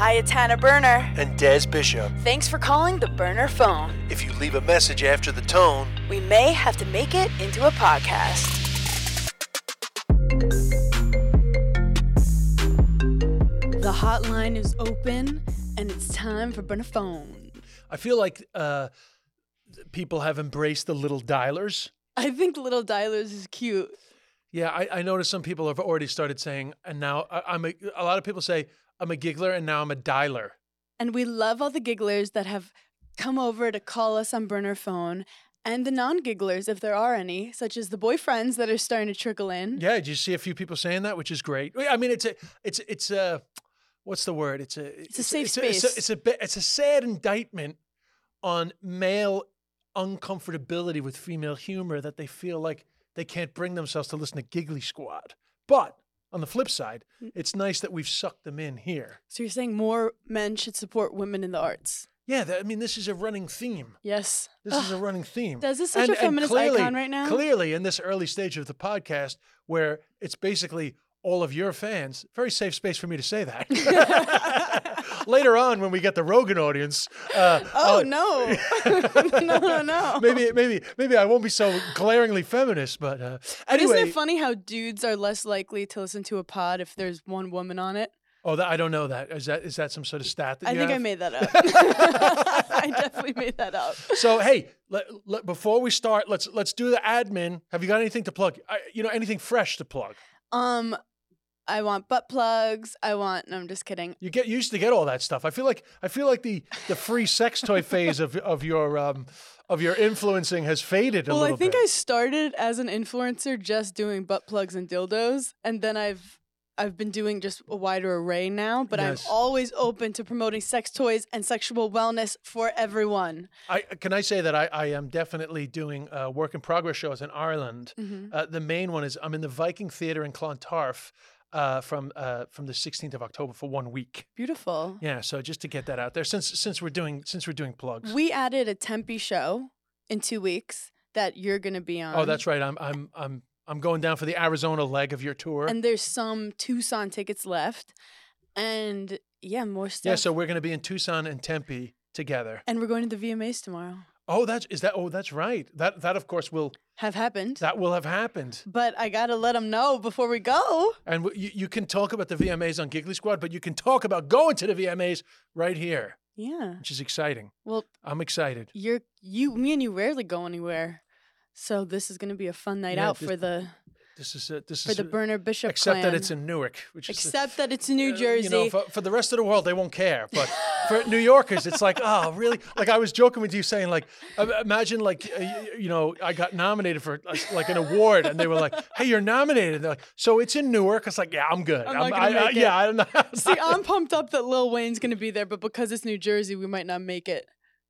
Hi, it's Hannah Berner. and Des Bishop. Thanks for calling the Berner phone. If you leave a message after the tone, We may have to make it into a podcast. The hotline is open and it's time for Berner phone. I feel like uh, people have embraced the little dialers. I think Little Dialers is cute. Yeah, I, I noticed some people have already started saying, and now I, I'm a, a lot of people say, I'm a giggler and now I'm a dialer. And we love all the gigglers that have come over to call us on Berner phone and the non gigglers, if there are any, such as the boyfriends that are starting to trickle in. Yeah, did you see a few people saying that, which is great. I mean, it's a, it's, it's a, what's the word? It's a, It's a safe it's A, it's, a, space. it's a, bit- it's a sad indictment on male uncomfortability with female humor that they feel like they can't bring themselves to listen to Giggly Squad. But on the flip side, Mm. it's nice that we've sucked them in here. So you're saying more men should support women in the arts? Yeah, that, I mean, this is a running theme. Yes. This is a running theme. Does this such a feminist icon right now. Clearly, in this early stage of the podcast, where it's basically all of your fans, very safe space for me to say that. Later on, when we get the Rogan audience, uh, Oh I'll- no, no, no, no. maybe, maybe, maybe I won't be so glaringly feminist, but uh, But isn't it funny how dudes are less likely to listen to a pod if there's one woman on it? Oh, that, I don't know that. Is that is that some sort of stat that I think I made that up. I definitely made that up. So hey, let, let, before we start, let's let's do the admin. Have you got anything to plug? I, you know, anything fresh to plug? Um, I want butt plugs. I want. No, I'm just kidding. You get you used to get all that stuff. I feel like I feel like the the free sex toy phase of of your um of your influencing has faded a Well, I think bit. I started as an influencer just doing butt plugs and dildos, and then I've I've been doing just a wider array now. But Yes. I'm always open to promoting sex toys and sexual wellness for everyone. I can I say that I, I am definitely doing uh, work in progress shows in Ireland. Mm-hmm. Uh, the main one is I'm in the Viking Theatre in Clontarf uh, from uh, from the 16th of October for one week. Beautiful. Yeah, so just to get that out there, since since we're doing since we're doing plugs. We added a Tempe show in two weeks that you're gonna be on. oh, that's right. I'm I'm I'm I'm going down for the Arizona leg of your tour. And there's some Tucson tickets left, and yeah, more stuff. yeah, so we're going to be in Tucson and Tempe together. and we're going to the VMAs tomorrow. Oh, that's is that? Oh, that's right. That that of course will Have happened. that will have happened. but I gotta let them know before we go. And w- you, you can talk about the VMAs on Giggly Squad, but you can talk about going to the VMAs right here, Yeah. which is exciting. Well, I'm excited. you're you, me, and you rarely go anywhere, so this is gonna be a fun night Yeah, out for the This is this for is the Berner Bishop except clan. that it's in Newark, which Except that it's in New uh, Jersey. You know, for, for the rest of the world, they won't care. But for New Yorkers, it's like, oh, really? Like I was joking with you, saying like, imagine like, uh, you know, I got nominated for like, like an award, and they were like, hey, you're nominated. They're like, so it's in Newark. It's like, yeah, I'm good. I'm not gonna I, I- make it. yeah, I don't know. See, I'm pumped up that Lil Wayne's gonna be there, but because it's New Jersey, we might not make it.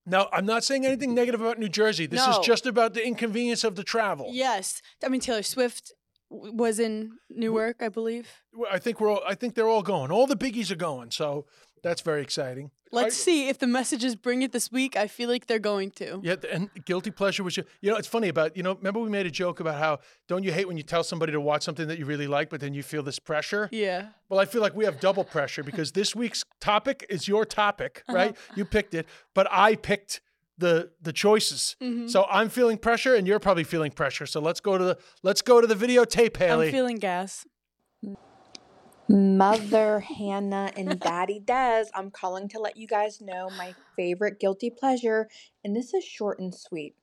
No, I'm not saying anything negative about New Jersey. This No. is just about the inconvenience of the travel. Yes, I mean Taylor Swift was in Newark, I believe. I think we're all, I think they're all going. All the biggies are going. So that's very exciting. Let's I- see if the messages bring it this week. I feel like they're going to. Yeah, and guilty pleasure was you. You know, it's funny about you know. Remember we made a joke about how don't you hate when you tell somebody to watch something that you really like, but then you feel this pressure. Yeah. Well, I feel like we have double pressure because this week's topic is your topic, uh-huh. right? You picked it, but I picked the the choices. Mm-hmm. So I'm feeling pressure, and you're probably feeling pressure. So let's go to the let's go to the videotape, Haley. I'm feeling gas. Mother Hannah and Daddy Des, I'm calling to let you guys know my favorite guilty pleasure, and this is short and sweet.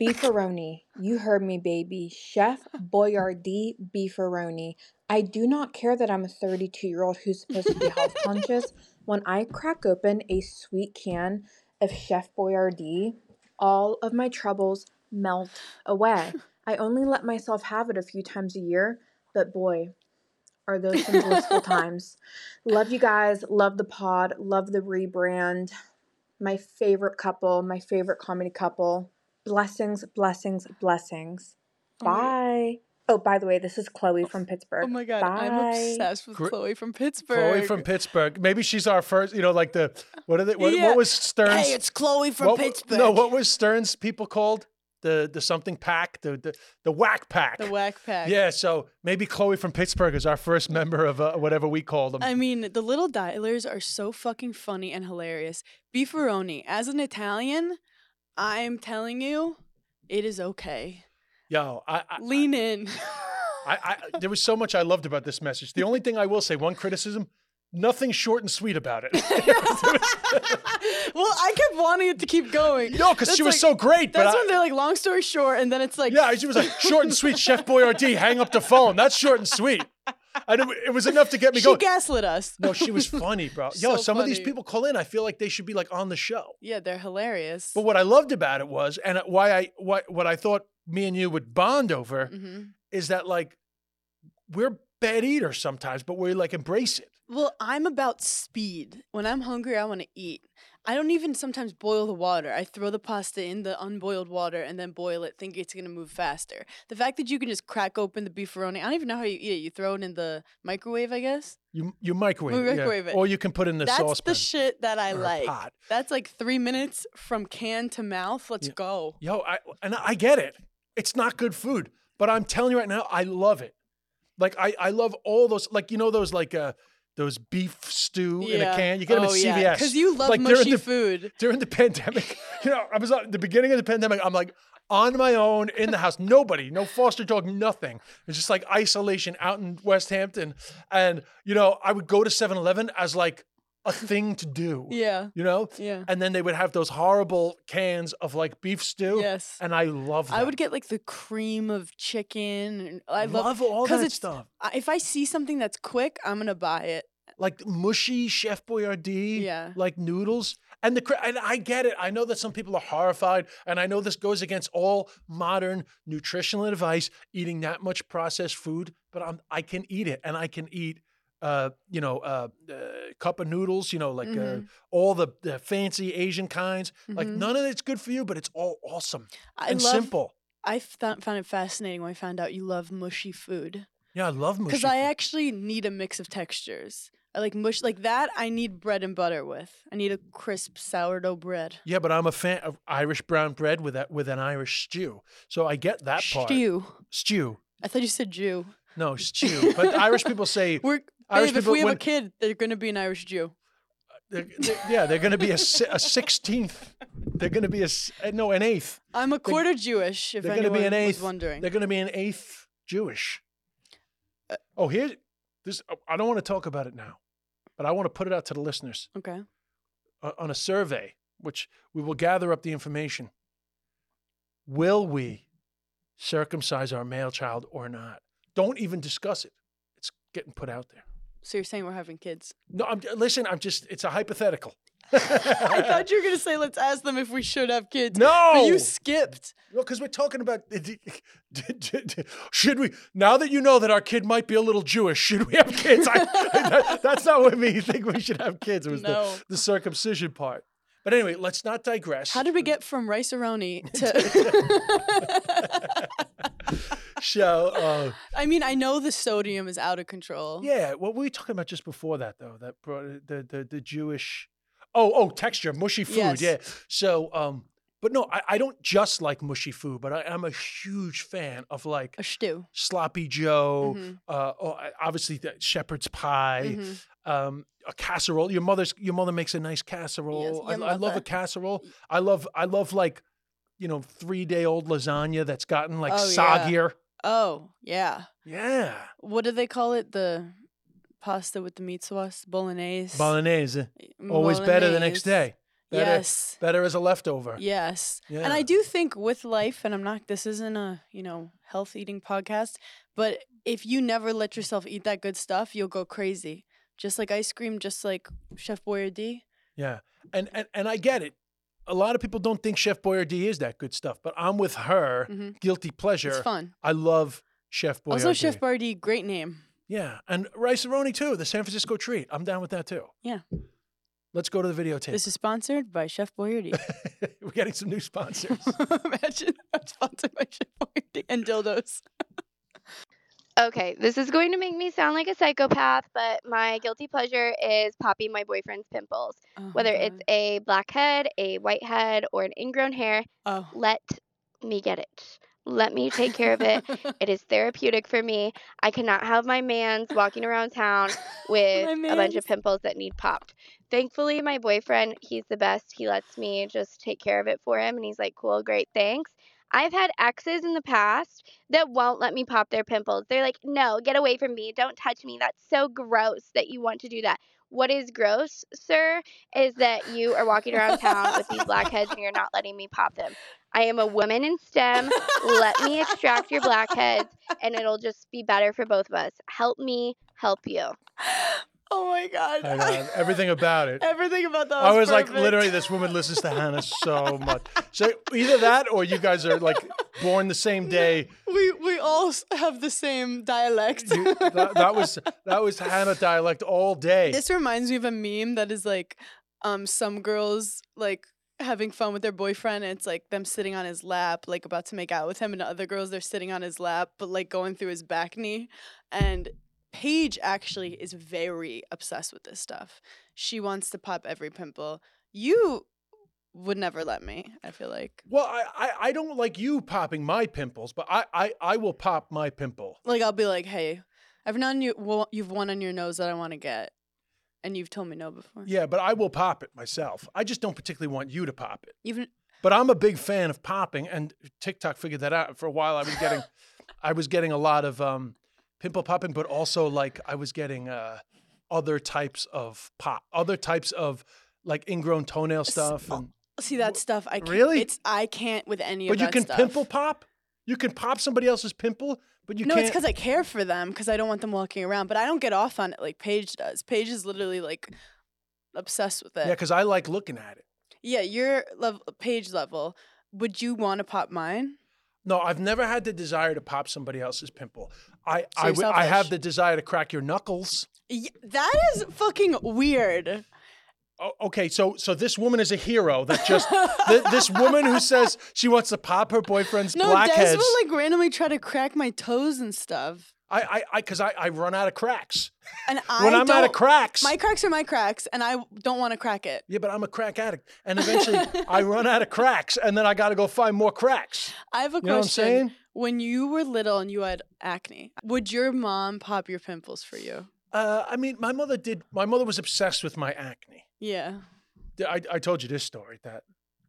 Beefaroni. You heard me, baby. Chef Boyardee beefaroni. I do not care that I'm a 32 year old who's supposed to be health conscious. When I crack open a sweet can of Chef Boyardee, all of my troubles melt away. I only let myself have it a few times a year, but boy, are those some blissful times. Love you guys. Love the pod. Love the rebrand. My favorite couple. My favorite comedy couple. Blessings, blessings, blessings. Bye. Oh, by the way, this is Chloe from Pittsburgh. Oh my god, Bye. I'm obsessed with Gr- Chloe from Pittsburgh. Chloe from Pittsburgh. Maybe she's our first. You know, like the what are they? What, Yeah. what was Stern's? Hey, it's Chloe from what, Pittsburgh. No, what was Stern's people called? the the something pack, the the the Wack Pack. The Wack Pack. Yeah, so maybe Chloe from Pittsburgh is our first member of uh, whatever we call them. I mean, the little dialers are so fucking funny and hilarious. Beefaroni, as an Italian, I'm telling you, it is okay. Yo, I, I, Lean in. I, I, there was so much I loved about this message. The only thing I will say, one criticism, nothing short and sweet about it. well, I kept wanting it to keep going. no, because she was like- so great. But That's I- when they're like, long story short, and then it's like, yeah, she was like short and sweet. Chef Boyardee, hang up the phone. That's short and sweet. And it, it was enough to get me she going. gaslit us. no, she was funny, bro. Yo, So some of these people call in. I feel like they should be like on the show. Yeah, they're hilarious. But what I loved about it was, and why I what what I thought me and you would bond over hmm is that like we're bad eaters sometimes, but we like embrace it. Well, I'm about speed. When I'm hungry, I want to eat. I don't even sometimes boil the water. I throw the pasta in the unboiled water and then boil it, thinking it's gonna move faster. The fact that you can just crack open the beefaroni, I don't even know how you eat it. You throw it in the microwave, I guess. You you microwave, We it, yeah. it. or you can put in the That's saucepan. the shit that I like. pot. That's like three minutes from can to mouth. Let's Yeah. go. Yo, I and I get it. It's not good food, but I'm telling you right now, I love it. Like I I love all those like you know those like uh those beef stew in a can. You get them oh, at. CVS. Because you love like during mushy the, food. during the pandemic. You know, I was at the beginning of the pandemic. I'm like on my own in the house. Nobody, no foster dog, nothing. It's just like isolation out in Westhampton. And you know, I would go to 7-Eleven as like a thing to do. Yeah. You know, Yeah. and then they would have those horrible cans of like beef stew. Yes. And I love that. I would get like the cream of chicken. I love, all 'cause that it's- stuff. If I see something that's quick, I'm gonna buy it. Like mushy Chef Boyardee, Yeah. like noodles. And the and I get it. I know that some people are horrified, and I know this goes against all modern nutritional advice, eating that much processed food. But I'm I can eat it, and I can eat, uh, you know, uh, uh cup of noodles. You know, like uh, Mhm. all the, the fancy Asian kinds. Like Mhm. none of it's good for you, but it's all awesome I and love. simple. I found found it fascinating when I found out you love mushy food Yeah, I love mushy. because I actually need a mix of textures. I like mush like that. I need bread and butter with. I need a crisp sourdough bread. Yeah, but I'm a fan of Irish brown bread with that with an Irish stew. So I get that part. Stew. Stew. I thought you said Jew. No, stew. But Irish people say We're Irish if we have when- a kid, they're gonna be an Irish Jew. they're, they're- yeah, they're going to be a a sixteenth. They're going to be a uh, no an eighth. I'm a quarter Jewish. If they're gonna anyone be an eighth. wondering. They're going to be an eighth Jewish. Uh, Oh, here, this. I don't want to talk about it now, but I want to put it out to the listeners Okay. uh, on a survey, which we will gather up the information. Will we circumcise our male child or not? Don't even discuss it. It's getting put out there. So you're saying we're having kids? No, I'm listen. I'm just. It's a hypothetical. I thought you were gonna say let's ask them if we should have kids. no. But you skipped. Well, because we're talking about should we now that you know that our kid might be a little Jewish, should we have kids? I, that- that's not what made me think we should have kids. It was No. the, the circumcision part. But anyway, let's not digress. How did we get from Rice-A-Roni to? so? Uh, I mean, I know the sodium is out of control. yeah, what were we talking about just before that though? That brought the the the Jewish. Oh, oh, texture, mushy food. Yes. Yeah. So, um, but no, I, I don't just like mushy food, but I am a huge fan of like A stew. sloppy Joe. Mhm, uh, oh, obviously the shepherd's pie, mhm. um, a casserole. Your mother's your mother makes a nice casserole. I, I love a casserole. I love I love like you know three day old lasagna that's gotten like Oh, yeah. Oh yeah. Yeah, What do they call it? The pasta with the meat sauce, bolognese. bolognese eh, always better the next day. Better, Yes. better as a leftover. Yes. And I do think with life, and I'm not, this isn't a, you know, health eating podcast, but if you never let yourself eat that good stuff, you'll go crazy. Just like ice cream, just like Chef Boyardee. Yeah, and and and I get it. A lot of people don't think Chef Boyardee is that good stuff, but I'm with her. Mhm. Guilty pleasure. It's fun. I love Chef Boyardee. Also, Chef Boyardee, great name. Yeah, and Rice-A-Roni too, the San Francisco treat. I'm down with that too. Yeah. Let's go to the videotape. This is sponsored by Chef Boyardee. We're getting some new sponsors. Imagine I'm sponsored by Chef Boyardee and dildos. Okay, this is going to make me sound like a psychopath, but my guilty pleasure is popping my boyfriend's pimples. Oh, Whether it's a black head, a white head, or an ingrown hair, oh, let me get it. Let me take care of it. It is therapeutic for me. I cannot have my mans walking around town with a bunch of pimples that need popped. Thankfully, my boyfriend, he's the best. He lets me just take care of it for him, and he's like, cool, great, thanks. I've had exes in the past that won't let me pop their pimples. They're like, no, get away from me. Don't touch me. That's so gross that you want to do that. What is gross, sir, is that you are walking around town with these blackheads and you're not letting me pop them. I am a woman in STEM. Let me extract your blackheads and it'll just be better for both of us. Help me help you. Oh my god. I know everything about it. Everything about that. I was like, literally, this woman listens to Hannah so much. So either that, or you guys are like born the same day. We we all have the same dialect. You, that, that was that was Hannah dialect all day. This reminds me of a meme that is like, um, some girls like having fun with their boyfriend, and it's like them sitting on his lap, like about to make out with him, and other girls they're sitting on his lap, but like going through his back knee. And Paige actually is very obsessed with this stuff. She wants to pop every pimple. You would never let me. I feel like. Well, I, I I don't like you popping my pimples, but I I, I will pop my pimple. Like I'll be like, hey, I've known you. Well, you've one on your nose that I want to get, and you've told me no before. Yeah, but I will pop it myself. I just don't particularly want you to pop it. Even But I'm a big fan of popping, and TikTok figured that out. For a while, I was getting, I was getting a lot of um, pimple popping, but also like I was getting uh, other types of pop, other types of like ingrown toenail stuff. And, see that stuff. I can't, Really? It's I can't with any but of But you can stuff. pimple pop. You can pop somebody else's pimple, but you no, can't. it's because I care for them because I don't want them walking around. But I don't get off on it like Paige does. Paige is literally like obsessed with it. yeah, because I like looking at it. Yeah, your level, Paige level. Would you want to pop mine? No, I've never had the desire to pop somebody else's pimple. I So I, w- I have the desire to crack your knuckles. Y- that is fucking weird. Oh, okay, so so this woman is a hero that just th- this woman who says she wants to pop her boyfriend's No, Des blackheads. will like randomly try to crack my toes and stuff. I I I because I, I run out of cracks And I when I'm out of cracks. My cracks are my cracks, and I don't want to crack it. yeah, but I'm a crack addict, and eventually I run out of cracks, and then I got to go find more cracks. I have a You know what I'm question. saying? When you were little and you had acne, would your mom pop your pimples for you? Uh, I mean, my mother did. My mother was obsessed with my acne. Yeah. I, I told you this story that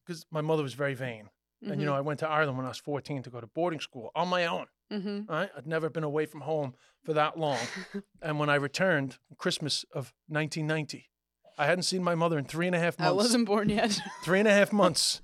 because my mother was very vain, and you know I went to Ireland when I was 14 to go to boarding school on my own. Mm-hmm. Right, I'd never been away from home for that long, and when I returned, Christmas of 1990, I hadn't seen my mother in three and a half months. I wasn't born yet. Three and a half months.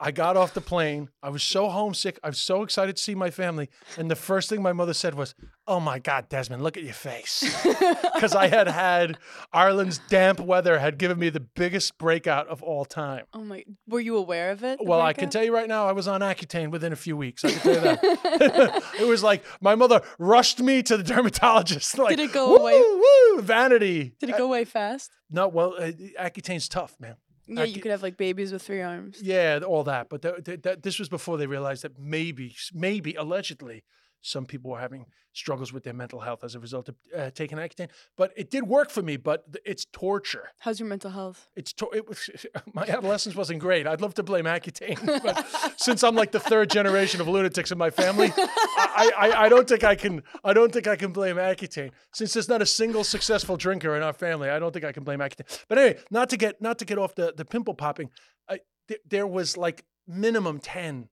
I got off the plane. I was so homesick. I was so excited to see my family. And the first thing my mother said was, Oh my God, Desmond, look at your face. Because I had had Ireland's damp weather had given me the biggest breakout of all time. oh my! Were you aware of it? Well, I can tell you right now, I was on Accutane within a few weeks. I can tell you that. it was like my mother rushed me to the dermatologist. Like, Did it go woo, away- Woo, vanity. Did it go away fast? No, well, uh, Accutane's tough, man. Yeah, you could have like babies with three arms. Yeah, all that. But th- th- that, this was before they realized that maybe, maybe, allegedly, some people were having struggles with their mental health as a result of uh, taking Accutane. But it did work for me. But th- it's torture. How's your mental health? It's to- it was my adolescence wasn't great. I'd love to blame Accutane, but since I'm like the third generation of lunatics in my family, I, I, I don't think I can. I don't think I can blame Accutane. Since there's not a single successful drinker in our family, I don't think I can blame Accutane. But anyway, not to get not to get off the the pimple popping. I, th- there was like minimum ten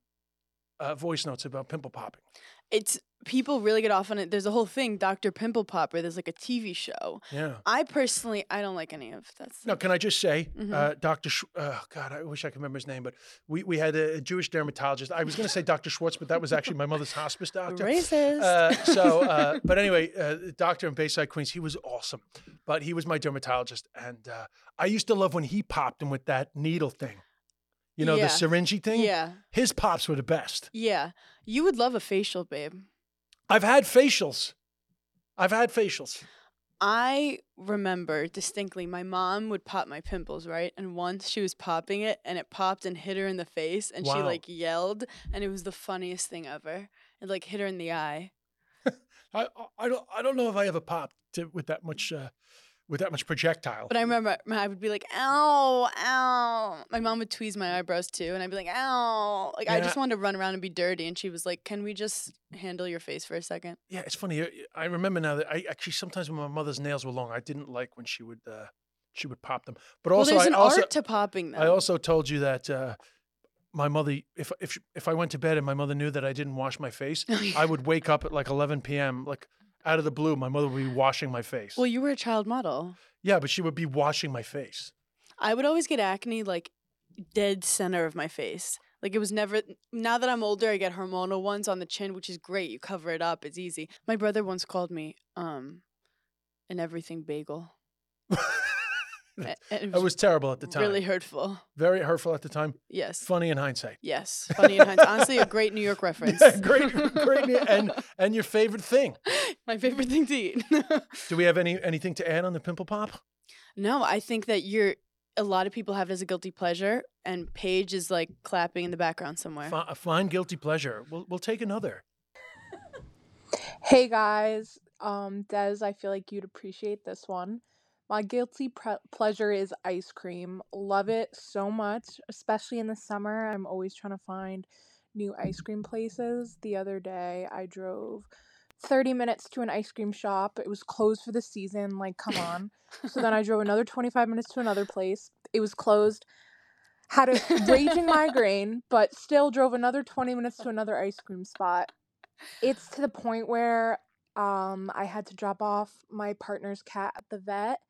uh, voice notes about pimple popping. It's people really get off on it. There's a whole thing, Dr. Pimple Popper. There's like a TV show. Yeah. I personally, I don't like any of that. No, can I just say, Mhm. uh, Dr. Sch- uh, God, I wish I could remember his name, but we, we had a, Jewish dermatologist. I was going to say Dr. Schwartz, but that was actually my mother's hospice doctor. Racist. Uh, so, uh, but anyway, uh, doctor in Bayside, Queens, he was awesome, but he was my dermatologist, and uh, I used to love when he popped him with that needle thing, you know, Yeah. the syringy thing. yeah, His pops were the best. yeah. You would love a facial, babe. I've had facials. I've had facials. I remember distinctly my mom would pop my pimples, right? And once she was popping it and it popped and hit her in the face and she like yelled and it was the funniest thing ever. It like hit her in the eye. I, I- don't I don't know if I ever popped with that much uh, with that much projectile. But I remember I would be like, ow, ow. My mom would tweeze my eyebrows too, and I'd be like, ow. Like I just wanted to run around and be dirty, and she was like, "Can we just handle your face for a second? yeah, it's funny. uh, I remember now that I actually sometimes when my mother's nails were long, I didn't like when she would uh, she would pop them. But also, well, there's I an also art to popping them. I also told you that uh, my mother, if if if I went to bed and my mother knew that I didn't wash my face, Oh, yeah. I would wake up at like 11 p.m. like out of the blue. My mother would be washing my face. well, you were a child model. yeah, but she would be washing my face. I would always get acne like dead center of my face. Like it was never. Now that I'm older, I get hormonal ones on the chin, which is great. You cover it up; it's easy. My brother once called me um, an everything bagel. A- and it It was terrible at the time. really hurtful. Very hurtful at the time. Yes. Funny in hindsight. Yes. Funny in hindsight. Honestly, a great New York reference. Yeah, great, great, and and your favorite thing. My favorite thing to eat. Do we have any anything to add on the pimple pop? no, I think that you're. A lot of people have it as a guilty pleasure, and Paige is like clapping in the background somewhere. Fi- a fine guilty pleasure. We'll we'll take another. Hey guys, um, Des, I feel like you'd appreciate this one. My guilty pre- pleasure is ice cream. Love it so much, especially in the summer. I'm always trying to find new ice cream places. The other day, I drove 30 minutes to an ice cream shop. It was closed for the season. Like, come on. so then I drove another 25 minutes to another place. It was closed. Had a raging migraine, but still drove another 20 minutes to another ice cream spot. It's to the point where um I had to drop off my partner's cat at the vet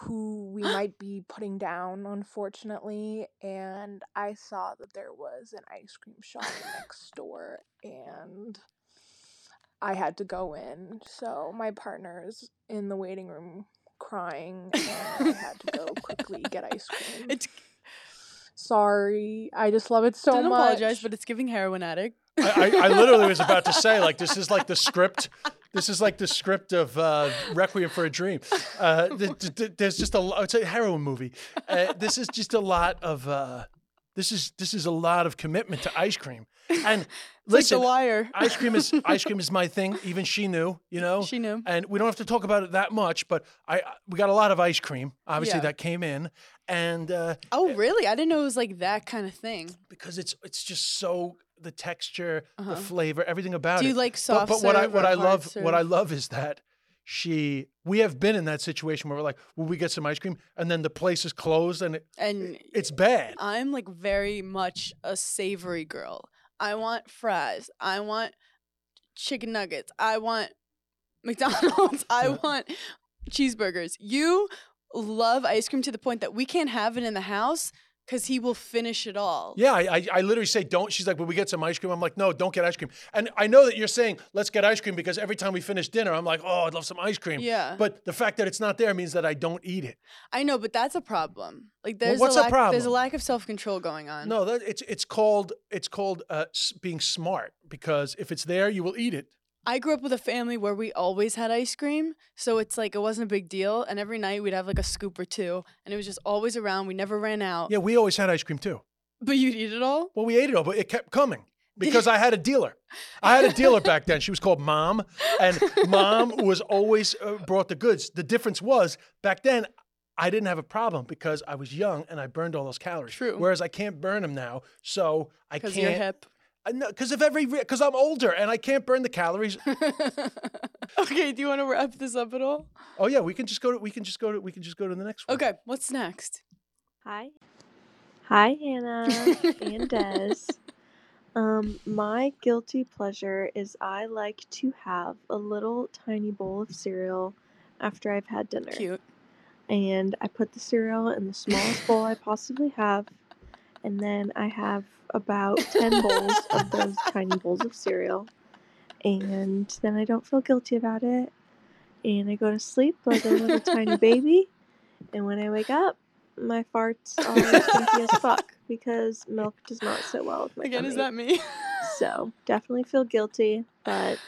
who we might be putting down unfortunately and I saw that there was an ice cream shop next door and I had to go in. So my partner's in the waiting room crying and I had to go quickly get ice cream. It's Sorry. I just love it so don't much. apologize, but it's giving heroin addict. I, I, I literally was about to say like this is like the script. This is like the script of uh, Requiem for a Dream. Uh, th- th- th- there's just a lot. It's a heroin movie. Uh, this is just a lot of. Uh, this is this is a lot of commitment to ice cream. And listen, like the wire. ice cream is ice cream is my thing. Even she knew, you know. She knew. And we don't have to talk about it that much, but I we got a lot of ice cream. Obviously, Yeah. that came in, and uh, Oh, really? I didn't know it was like that kind of thing. because it's it's just so the texture, Uh-huh. the flavor, everything about Do it. you like But, soft but what I what I love what I love is that she we have been in that situation where we're like, will we get some ice cream? And then the place is closed and it, And it's bad. I'm like very much a savory girl. I want fries. I want chicken nuggets. I want McDonald's. I want cheeseburgers. You love ice cream to the point that we can't have it in the house because he will finish it all. Yeah, I, I I literally say don't. She's like, will we get some ice cream? I'm like, no, don't get ice cream. And I know that you're saying let's get ice cream because every time we finish dinner, I'm like, oh, I'd love some ice cream. Yeah. But the fact that it's not there means that I don't eat it. I know, but that's a problem. Like Well, there's what's a lack, There's a lack of self control going on. No, that it's it's called it's called uh, being smart because if it's there, you will eat it. I grew up with a family where we always had ice cream, so it's like it wasn't a big deal. And every night we'd have like a scoop or two, and it was just always around. We never ran out. Yeah, we always had ice cream too. But you'd eat it all. Well, we ate it all, but it kept coming because I had a dealer. I had a dealer back then. She was called Mom, and Mom was always uh, brought the goods. The difference was back then. I didn't have a problem because I was young and I burned all those calories. True. Whereas I can't burn them now, so I can't. you're hip. Because of every, because I'm older and I can't burn the calories. okay, do you want to wrap this up at all? Oh yeah, we can just go to, we can just go to, we can just go to the next one. Okay, what's next? Hi. Hi, Hannah and Des. Um, my guilty pleasure is I like to have a little tiny bowl of cereal after I've had dinner. Cute. And I put the cereal in the smallest bowl I possibly have, and then I have about 10 bowls of those tiny bowls of cereal. And then I don't feel guilty about it. And I go to sleep like a little tiny baby. And when I wake up, my farts are stinky as fuck because milk does not sit well with my Again, is that me? So definitely feel guilty, but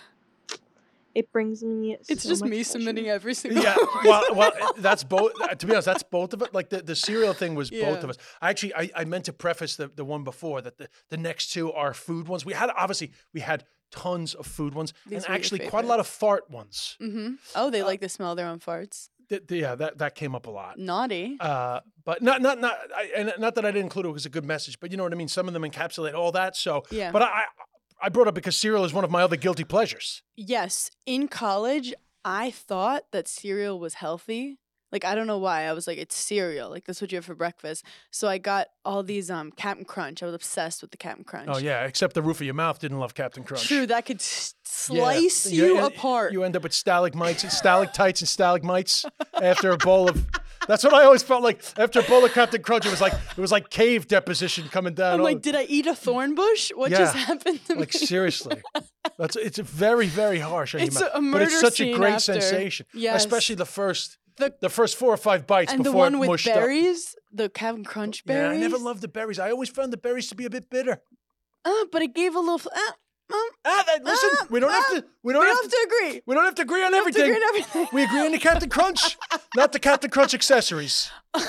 it brings me. it's so just much me pleasure. submitting every single. Yeah, well, well, that's both. To be honest, that's both of it. Like the, the cereal thing was both of us. I actually, I, I meant to preface the, the one before that the, the next two are food ones. We had obviously we had tons of food ones These and actually quite a lot of fart ones. hmm Oh, Uh, they like the smell of their own farts. th- th- yeah, that that came up a lot. Naughty. Uh, but not not not I, and not that I didn't include it was a good message, but you know what I mean. Some of them encapsulate all that. So, Yeah. But I I- brought up because cereal is one of my other guilty pleasures. Yes, in college, I thought that cereal was healthy. Like I don't know why. I was like, it's cereal. Like that's what you have for breakfast. So I got all these um Captain Crunch. I was obsessed with the Captain Crunch. Oh yeah, except the roof of your mouth didn't love Captain Crunch. True, that could s- Yeah. slice you, apart. You end up with stalagmites, and stalactites, and stalagmites after a bowl of. That's what I always felt like after a bowl of Captain Crunch. It was like it was like cave deposition coming down. I'm like, did I eat a thorn bush? What just happened to like me? seriously, that's it's very very harsh It's a- a but it's murder such a great after. sensation. Yes. especially the first The- the, first four or five bites and the before one it with mushed up. berries, the Captain Crunch berries. Yeah, berries. I never loved the berries. I always found the berries to be a bit bitter. Uh, but it gave a little. f- Uh, um, Ah, that, listen, Ah, we don't have ah, to. We don't we have, have to agree. We don't have to agree on everything. agree on everything. We agree on the Captain Crunch, not the Captain Crunch accessories.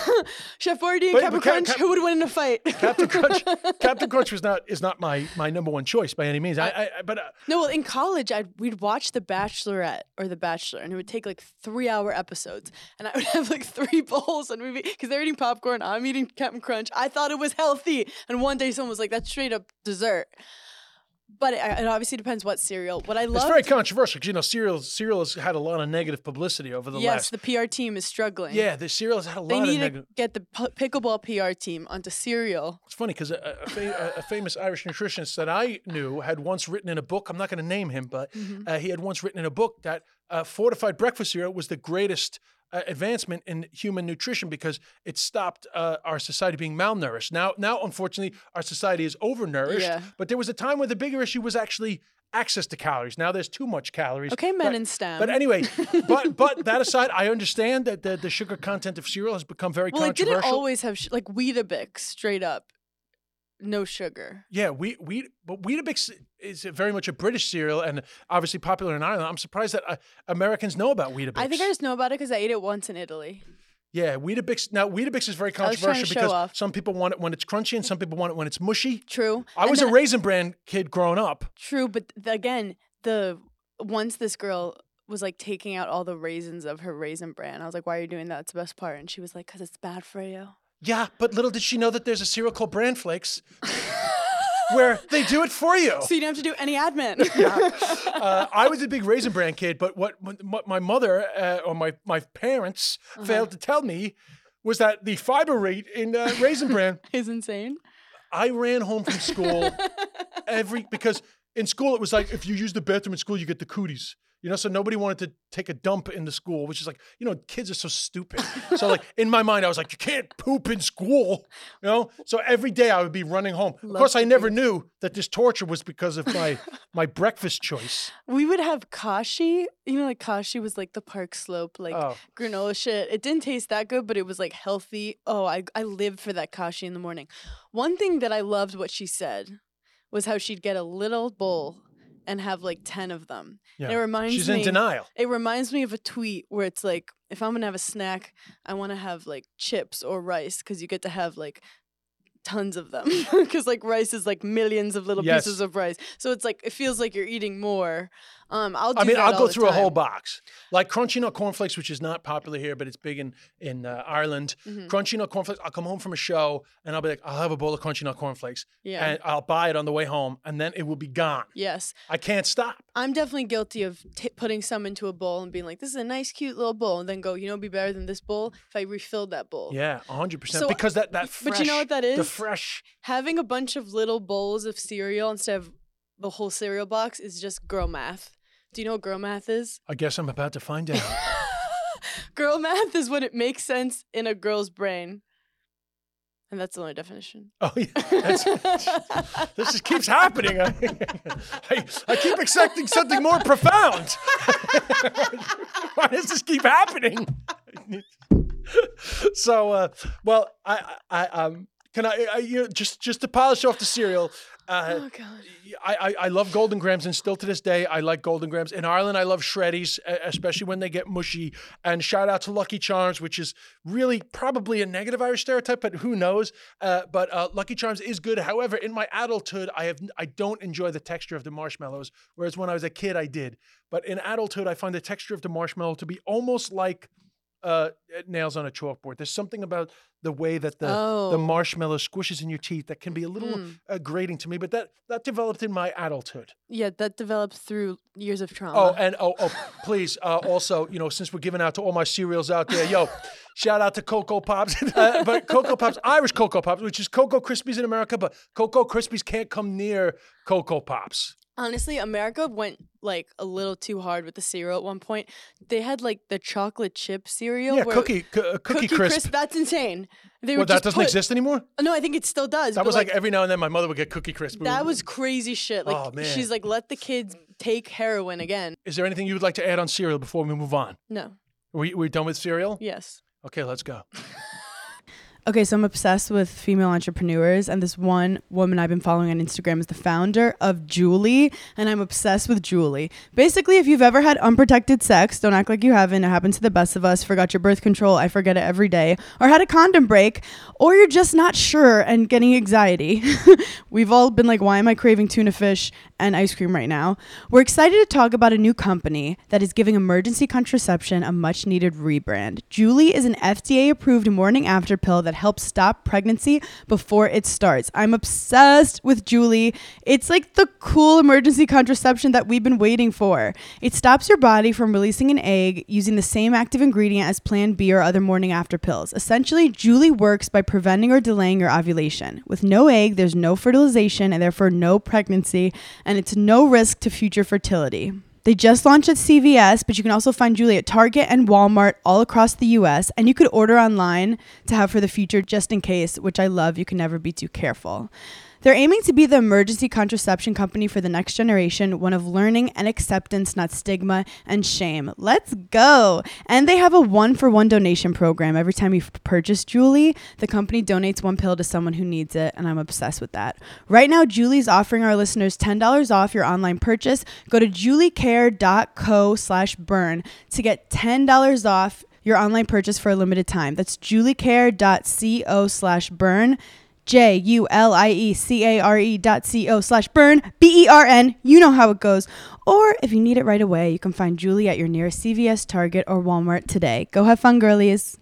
Chef Boyardee and Captain Crunch, Cap- who would win in a fight? Captain Crunch. Captain Crunch was not is not my my number one choice by any means. I, I, I but uh, No, well, in college, I'd we'd watch The Bachelorette or The Bachelor, and it would take like three hour episodes, and I would have like three bowls, and we'd be because they're eating popcorn, I'm eating Captain Crunch. I thought it was healthy, and one day someone was like, "That's straight up dessert." But it, it obviously depends what cereal. What I love. it's very controversial because you know cereal cereal has had a lot of negative publicity over the yes, last. Yes, the PR team is struggling. yeah, the cereal has had a lot of. they need negative. to get the p- pickleball PR team onto cereal. It's funny because a, a, fa- a famous Irish nutritionist that I knew had once written in a book. I'm not going to name him, but Mm-hmm. uh, he had once written in a book that uh, fortified breakfast cereal was the greatest uh, advancement in human nutrition because it stopped uh, our society being malnourished. Now, now, unfortunately, our society is overnourished. Yeah. But there was a time where the bigger issue was actually access to calories. Now there's too much calories. Okay, men But- in STEM. But anyway, but but that aside, I understand that the, the sugar content of cereal has become very well, it didn't always have sh- like Weetabix straight up, no sugar. Yeah, we we but Weetabix is very much a British cereal and obviously popular in Ireland. I'm surprised that uh, Americans know about Weetabix. I think I just know about it because I ate it once in Italy. yeah, Weetabix. Now Weetabix is very I was trying to controversial because off. some people want it when it's crunchy and some people want it when it's mushy. True. I And was then- a Raisin Bran kid growing up. True, but th- again, the once this girl was like taking out all the raisins of her raisin bran, I was like, "Why are you doing that? It's the best part." And she was like, "Cause it's bad for you." Yeah, but little did she know that there's a cereal called Bran Flakes where they do it for you. So you don't have to do any admin. uh, I was a big Raisin Bran kid, but what, what my mother uh, or my, my parents Uh-huh. failed to tell me was that the fiber rate in uh, Raisin Bran is insane. I ran home from school every because in school it was like if you use the bathroom in school you get the cooties. You know, so nobody wanted to take a dump in the school, which is like, you know, kids are so stupid. so like in my mind, I was like, you can't poop in school. You know? So every day I would be running home. of course, I never knew that this torture was because of my my breakfast choice. We would have kashi. You know, like kashi was like the Park Slope, like Oh. granola shit. It didn't taste that good, but it was like healthy. Oh, I I lived for that kashi in the morning. One thing that I loved what she said was how she'd get a little bowl and have like ten of them. And it Yeah. reminds She's me. in denial. It reminds me of a tweet where it's like, if I'm gonna have a snack, I want to have like chips or rice because you get to have like tons of them because like rice is like millions of little Yes. pieces of rice. So it's like it feels like you're eating more. Um, I'll. Do I mean, I'll go through a whole box. Like Crunchy Nut Cornflakes, which is not popular here, but it's big in in uh, Ireland. Mhm. Crunchy Nut Cornflakes. I'll come home from a show and I'll be like, I'll have a bowl of Crunchy Nut Cornflakes, Yeah. and I'll buy it on the way home, and then it will be gone. yes, I can't stop. I'm definitely guilty of t- putting some into a bowl and being like, "This is a nice, cute little bowl," and then go, "You know, it'd be better than this bowl if I refilled that bowl." Yeah, hundred percent. So, Because that that fresh, but you know what that is? Fresh. Having a bunch of little bowls of cereal instead of the whole cereal box is just girl math. Do you know what girl math is? I guess I'm about to find out. girl math is when it makes sense in a girl's brain. And that's the only definition. oh yeah, that's, this just keeps happening. I, I, I keep expecting something more profound. Why does this keep happening? so, uh, well, I, I, I um, can I, I you know, just just to polish off the cereal. Uh, oh god. I, I, I love Golden Grahams, and still to this day, I like Golden Grahams. In Ireland, I love Shreddies, especially when they get mushy. And shout out to Lucky Charms, which is really probably a negative Irish stereotype, but who knows? Uh, but uh, Lucky Charms is good. However, in my adulthood, I have I don't enjoy the texture of the marshmallows, whereas when I was a kid, I did. But in adulthood, I find the texture of the marshmallow to be almost like uh, nails on a chalkboard. There's something about the way that the oh. the marshmallow squishes in your teeth that can be a little Mm. uh, grating to me. But that that developed in my adulthood. Yeah, that develops through years of trauma. Oh, and oh, oh, please. Uh, also, you know, since we're giving out to all my cereals out there, yo, shout out to Cocoa Pops. Uh, but Cocoa Pops, Irish Cocoa Pops, which is Cocoa Krispies in America, but Cocoa Krispies can't come near Cocoa Pops. Honestly, America went like a little too hard with the cereal at one point. They had like the chocolate chip cereal. Yeah, where- cookie, c- uh, cookie, crisp. That's insane. They Well, would that just doesn't put- exist anymore. No, I think it still does. That but, was like, every now and then my mother would get cookie crisp. that was crazy shit. Like Oh, man. she's like, let the kids take heroin again. Is there anything you would like to add on cereal before we move on? No. We we done with cereal? Yes. Okay, let's go. Okay, so I'm obsessed with female entrepreneurs, and this one woman I've been following on Instagram is the founder of Julie, and I'm obsessed with Julie. Basically, if you've ever had unprotected sex, don't act like you haven't. It happens to the best of us. Forgot your birth control, I forget it every day, or had a condom break, or you're just not sure and getting anxiety. We've all been like, why am I craving tuna fish and ice cream right now? We're excited to talk about a new company that is giving emergency contraception a much needed rebrand. Julie is an FDA approved morning after pill that helps stop pregnancy before it starts. I'm obsessed with Julie. It's like the cool emergency contraception that we've been waiting for. It stops your body from releasing an egg using the same active ingredient as Plan B or other morning after pills. Essentially, Julie works by preventing or delaying your ovulation. With no egg, there's no fertilization and therefore no pregnancy, and it's no risk to future fertility. They just launched at CVS, but you can also find Julie at Target and Walmart all across the US. And you could order online to have for the future just in case, which I love. You can never be too careful. They're aiming to be the emergency contraception company for the next generation, one of learning and acceptance, not stigma and shame. Let's go. And they have a one for one donation program. Every time you purchase Julie, the company donates one pill to someone who needs it, and I'm obsessed with that. Right now, Julie's offering our listeners $10 off your online purchase. Go to juliecare.co slash burn to get $10 off your online purchase for a limited time. That's juliecare.co slash burn. J U L I E C A R E dot C O slash burn B E R N. You know how it goes. Or if you need it right away, you can find Julie at your nearest CVS, Target, or Walmart today. Go have fun, girlies.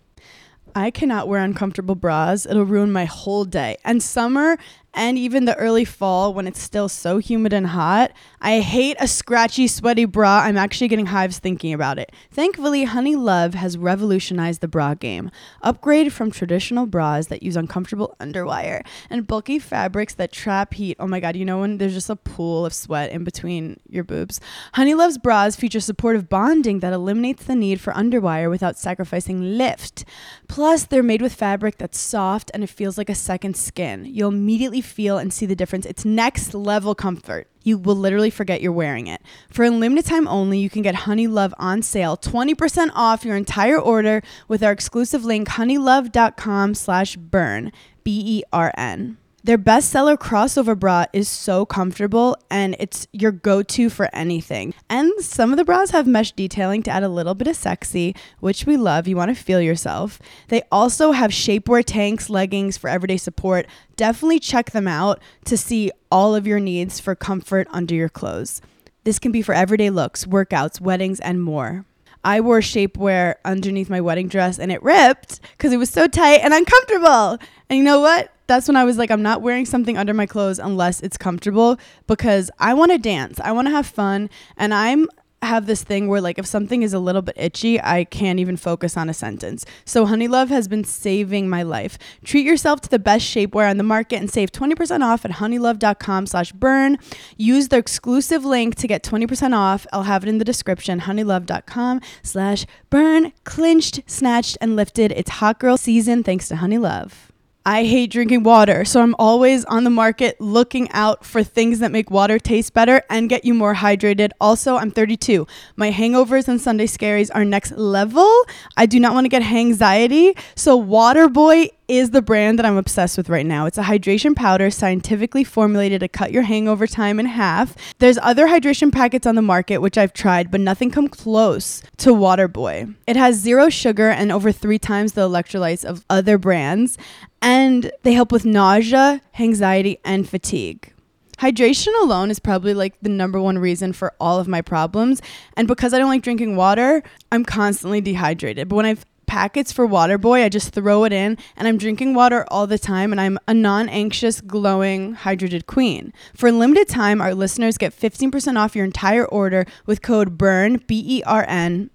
I cannot wear uncomfortable bras. It'll ruin my whole day. And summer and even the early fall when it's still so humid and hot, I hate a scratchy, sweaty bra. I'm actually getting hives thinking about it. Thankfully, Honeylove has revolutionized the bra game. Upgrade from traditional bras that use uncomfortable underwire and bulky fabrics that trap heat. Oh my god, you know when there's just a pool of sweat in between your boobs? Honeylove's bras feature supportive bonding that eliminates the need for underwire without sacrificing lift. Plus, they're made with fabric that's soft and it feels like a second skin. You'll immediately feel and see the difference. It's next level comfort. You will literally forget you're wearing it. For a limited time only, you can get Honeylove on sale, 20% off your entire order with our exclusive link, honeylove.com slash burn, B-E-R-N. Their bestseller crossover bra is so comfortable and it's your go to for anything. And some of the bras have mesh detailing to add a little bit of sexy, which we love. You want to feel yourself. They also have shapewear tanks, leggings for everyday support. Definitely check them out to see all of your needs for comfort under your clothes. This can be for everyday looks, workouts, weddings, and more. I wore shapewear underneath my wedding dress and it ripped because it was so tight and uncomfortable. And you know what? That's when I was like, I'm not wearing something under my clothes unless it's comfortable because I want to dance. I want to have fun. And I'm have this thing where like if something is a little bit itchy, I can't even focus on a sentence. So Honeylove has been saving my life. Treat yourself to the best shapewear on the market and save 20% off at honeylove.com slash burn. Use the exclusive link to get 20% off. I'll have it in the description, honeylove.com slash burn. Clinched, snatched, and lifted. It's hot girl season thanks to Honeylove. I hate drinking water, so I'm always on the market looking out for things that make water taste better and get you more hydrated. Also, I'm 32. My hangovers and Sunday scaries are next level. I do not want to get anxiety, so Waterboy is the brand that I'm obsessed with right now. It's a hydration powder scientifically formulated to cut your hangover time in half. There's other hydration packets on the market which I've tried, but nothing come close to Waterboy. It has zero sugar and over 3 times the electrolytes of other brands, and they help with nausea, anxiety, and fatigue. Hydration alone is probably like the number one reason for all of my problems. And because I don't like drinking water, I'm constantly dehydrated. But when I've packets for Waterboy. I just throw it in, and I'm drinking water all the time, and I'm a non anxious, glowing, hydrated queen. For a limited time, our listeners get 15% off your entire order with code BERN, B E R N,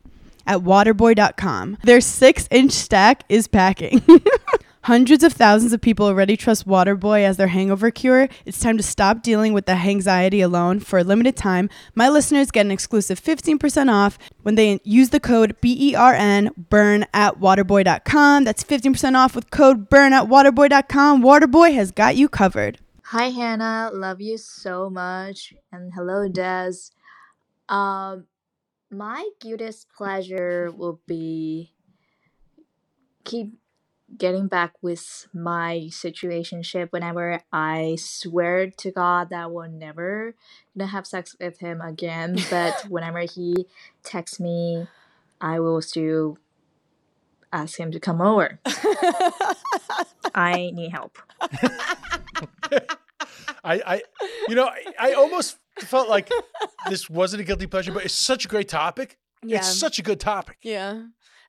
at waterboy.com. Their six inch stack is packing. Hundreds of thousands of people already trust Waterboy as their hangover cure. It's time to stop dealing with the anxiety alone. For a limited time, my listeners get an exclusive 15% off when they use the code BERN burn at waterboy.com. That's 15% off with code burn at waterboy.com. Waterboy has got you covered. Hi Hannah, love you so much, and hello Des. Um, my cutest pleasure will be keep getting back with my situationship whenever I swear to God that I will never gonna have sex with him again. But whenever he texts me, I will still ask him to come over. I need help. I, I, you know, I, I almost felt like this wasn't a guilty pleasure, but it's such a great topic. Yeah. It's such a good topic. Yeah.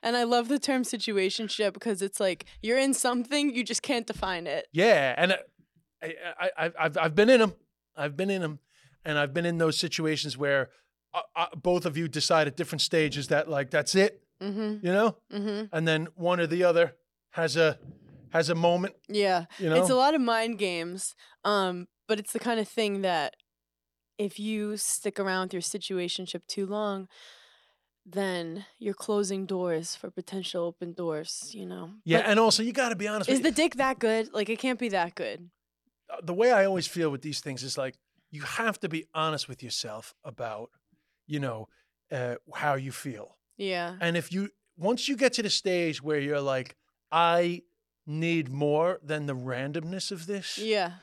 And I love the term situationship because it's like you're in something, you just can't define it. Yeah, and uh, I, I, I, I've, I've been in them. I've been in them, and I've been in those situations where uh, uh, both of you decide at different stages that like that's it, Mm-hmm. you know, Mm-hmm. and then one or the other has a has a moment, Yeah. you know. It's a lot of mind games. Um, but it's the kind of thing that if you stick around with your situationship too long, then you're closing doors for potential open doors, you know. yeah, But and also you got to be honest. is the dick that good? Like it can't be that good. uh, the way I always feel with these things is like you have to be honest with yourself about, you know, uh, how you feel. Yeah. And if you once you get to the stage where you're like, I need more than the randomness of this, Yeah.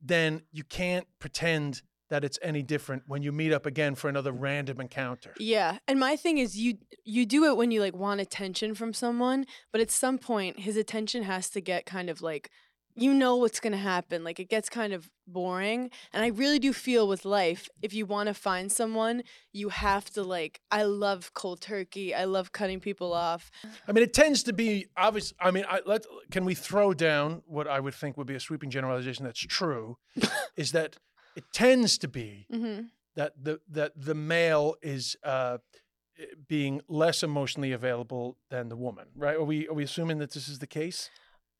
then you can't pretend that it's any different when you meet up again for another random encounter. Yeah. And my thing is you you do it when you like want attention from someone, but at some point his attention has to get kind of like you know what's going to happen. Like it gets kind of boring. And I really do feel with life, if you want to find someone, you have to like I love cold turkey. I love cutting people off. I mean, it tends to be obvious. I mean, I, let can we throw down what I would think would be a sweeping generalization that's true, is that it tends to be Mhm. that the that the male is uh, being less emotionally available than the woman, right? Are we are we assuming that this is the case?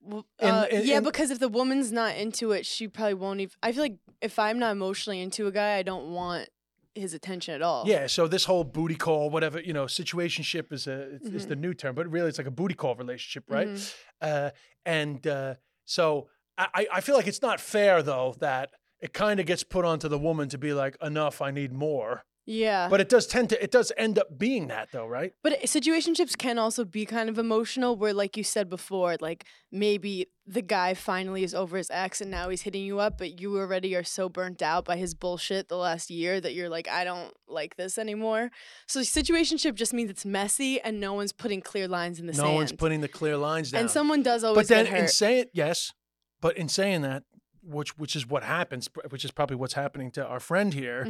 Well, In- uh, in- yeah, in- because if the woman's not into it, she probably won't even. I feel like if I'm not emotionally into a guy, I don't want his attention at all. Yeah. So this whole booty call, whatever you know, situationship is a is- is the new term, but really it's like a booty call relationship, right? Mhm. Uh, and uh, so I- I feel like it's not fair though that it kind of gets put onto the woman to be like, enough, I need more. Yeah. But it does tend to, it does end up being that though, right? But it- situationships can also be kind of emotional, where, like you said before, like maybe the guy finally is over his ex and now he's hitting you up, but you already are so burnt out by his bullshit the last year that you're like, I don't like this anymore. So situationship just means it's messy and no one's putting clear lines in the no sand. one's putting the clear lines down. and someone does always but then in saying yes, but in saying that, which which is what happens, which is probably what's happening to our friend here,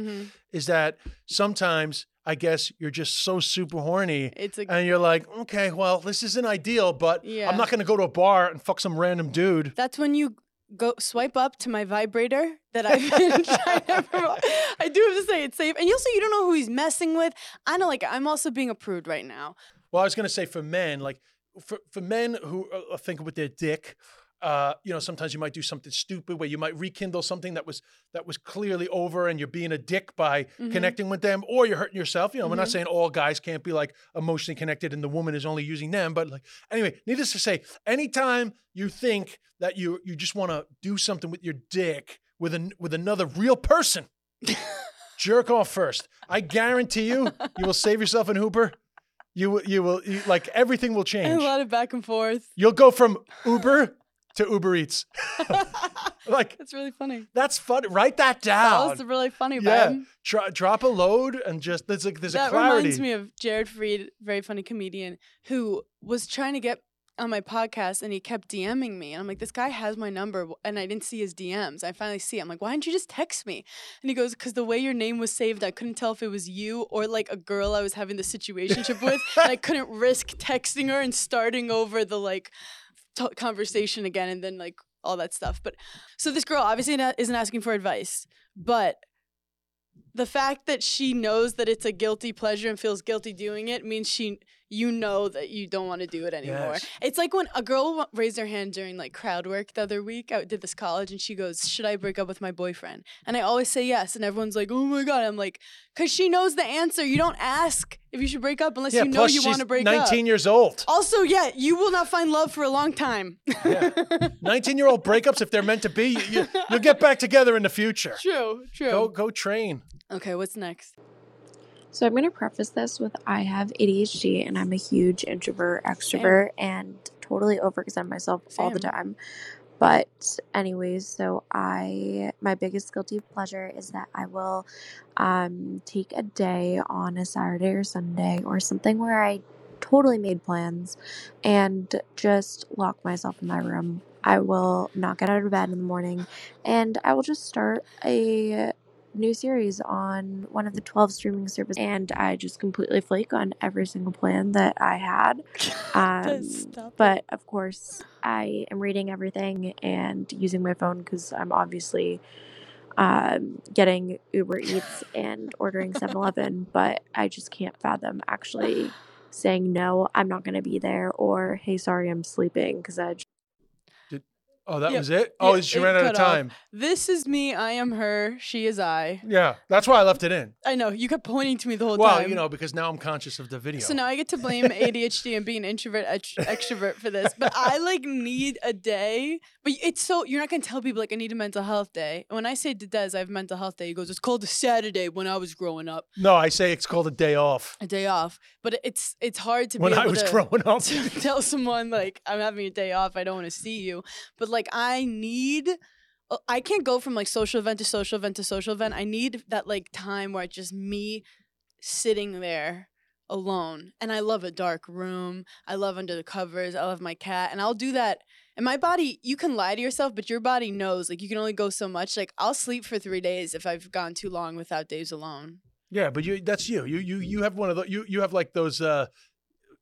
is Mhm. that sometimes I guess you're just so super horny a and you're like, okay, well, this isn't ideal, but Yeah. I'm not going to go to a bar and fuck some random dude. That's when you go swipe up to my vibrator that I've been trying to promote. I do have to say it's safe. And you also you don't know who he's messing with. I know like I'm also being approved right now. Well, I was going to say for men, like for, for men who are are thinking with their dick, uh, you know, sometimes you might do something stupid where you might rekindle something that was that was clearly over, and you're being a dick by Mhm. connecting with them, or you're hurting yourself. You know, we're not Mhm. saying all guys can't be like emotionally connected, and the woman is only using them. But like, anyway, needless to say, anytime you think that you you just want to do something with your dick with an with another real person, jerk off first. I guarantee you, you will save yourself an Uber. You will, you will, you, like everything will change. a lot of back and forth. You'll go from Uber to Uber Eats. like It's really funny. that's fun. Write that down. That was really funny, yeah, drop a load and just there's like there's a That reminds me of Jared Freid, very funny comedian, who was trying to get on my podcast and he kept DMing me. And I'm like, this guy has my number and I didn't see his DMs. I finally see it. I'm like, why didn't you just text me? And he goes, because the way your name was saved, I couldn't tell if it was you or like a girl I was having the situationship with. And I couldn't risk texting her and starting over the like t- conversation again and then like all that stuff. But so this girl obviously na- isn't asking for advice, but the fact that she knows that it's a guilty pleasure and feels guilty doing it means she you know that you don't want to do it anymore. Yes. It's like when a girl raised her hand during like crowd work the other week. I did this college and she goes, "Should I break up with my boyfriend?" And I always say yes, and everyone's like, "Oh my god!" I'm like, "Cause she knows the answer. You don't ask if you should break up unless Yeah, you know you want to break up." 19 years old. Also, yeah, you will not find love for a long time. 19 year old breakups, if they're meant to be, you, you, you'll get back together in the future. true, true. Go, go train. Okay, what's next? So I'm going to preface this with I have ADHD and I'm a huge introvert, extrovert, and totally overextend myself all the time. But anyways, so I my biggest guilty pleasure is that I will um take a day on a Saturday or Sunday or something where I totally made plans and just lock myself in my room. I will not get out of bed in the morning and I will just start a new series on one of the 12 streaming services and I just completely flake on every single plan that I had. Um, but of course, I am reading everything and using my phone because I'm obviously um, getting Uber Eats and ordering 7 Eleven, but I just can't fathom actually saying no, I'm not going to be there, or hey, sorry, I'm sleeping because I Oh, that Yeah, was it? Oh, yeah, she it ran out of cut off. time. This is me. I am her. She is I. Yeah, that's why I left it in. I know. You kept pointing to me the whole time. Well, time. you know, because now I'm conscious of the video. So now I get to blame ADHD and being introvert ext- extrovert for this. But I like need a day. But it's so you're not gonna tell people like I need a mental health day. And when I say to Des I have a mental health day, he goes, It's called a Saturday when I was growing up. no, I say it's called a day off. A day off. But it's it's hard to When be I able was to, growing up. to tell someone like I'm having a day off, I don't want to see you. But like I need uh, I can't go from like social event to social event to social event. I need that like time where it's just me sitting there alone. And I love a dark room. I love under the covers. I love my cat. And I'll do that. And my body, you can lie to yourself, but your body knows like you can only go so much. Like I'll sleep for three days if I've gone too long without days alone. Yeah, but you that's you. You you you have one of those you you have like those uh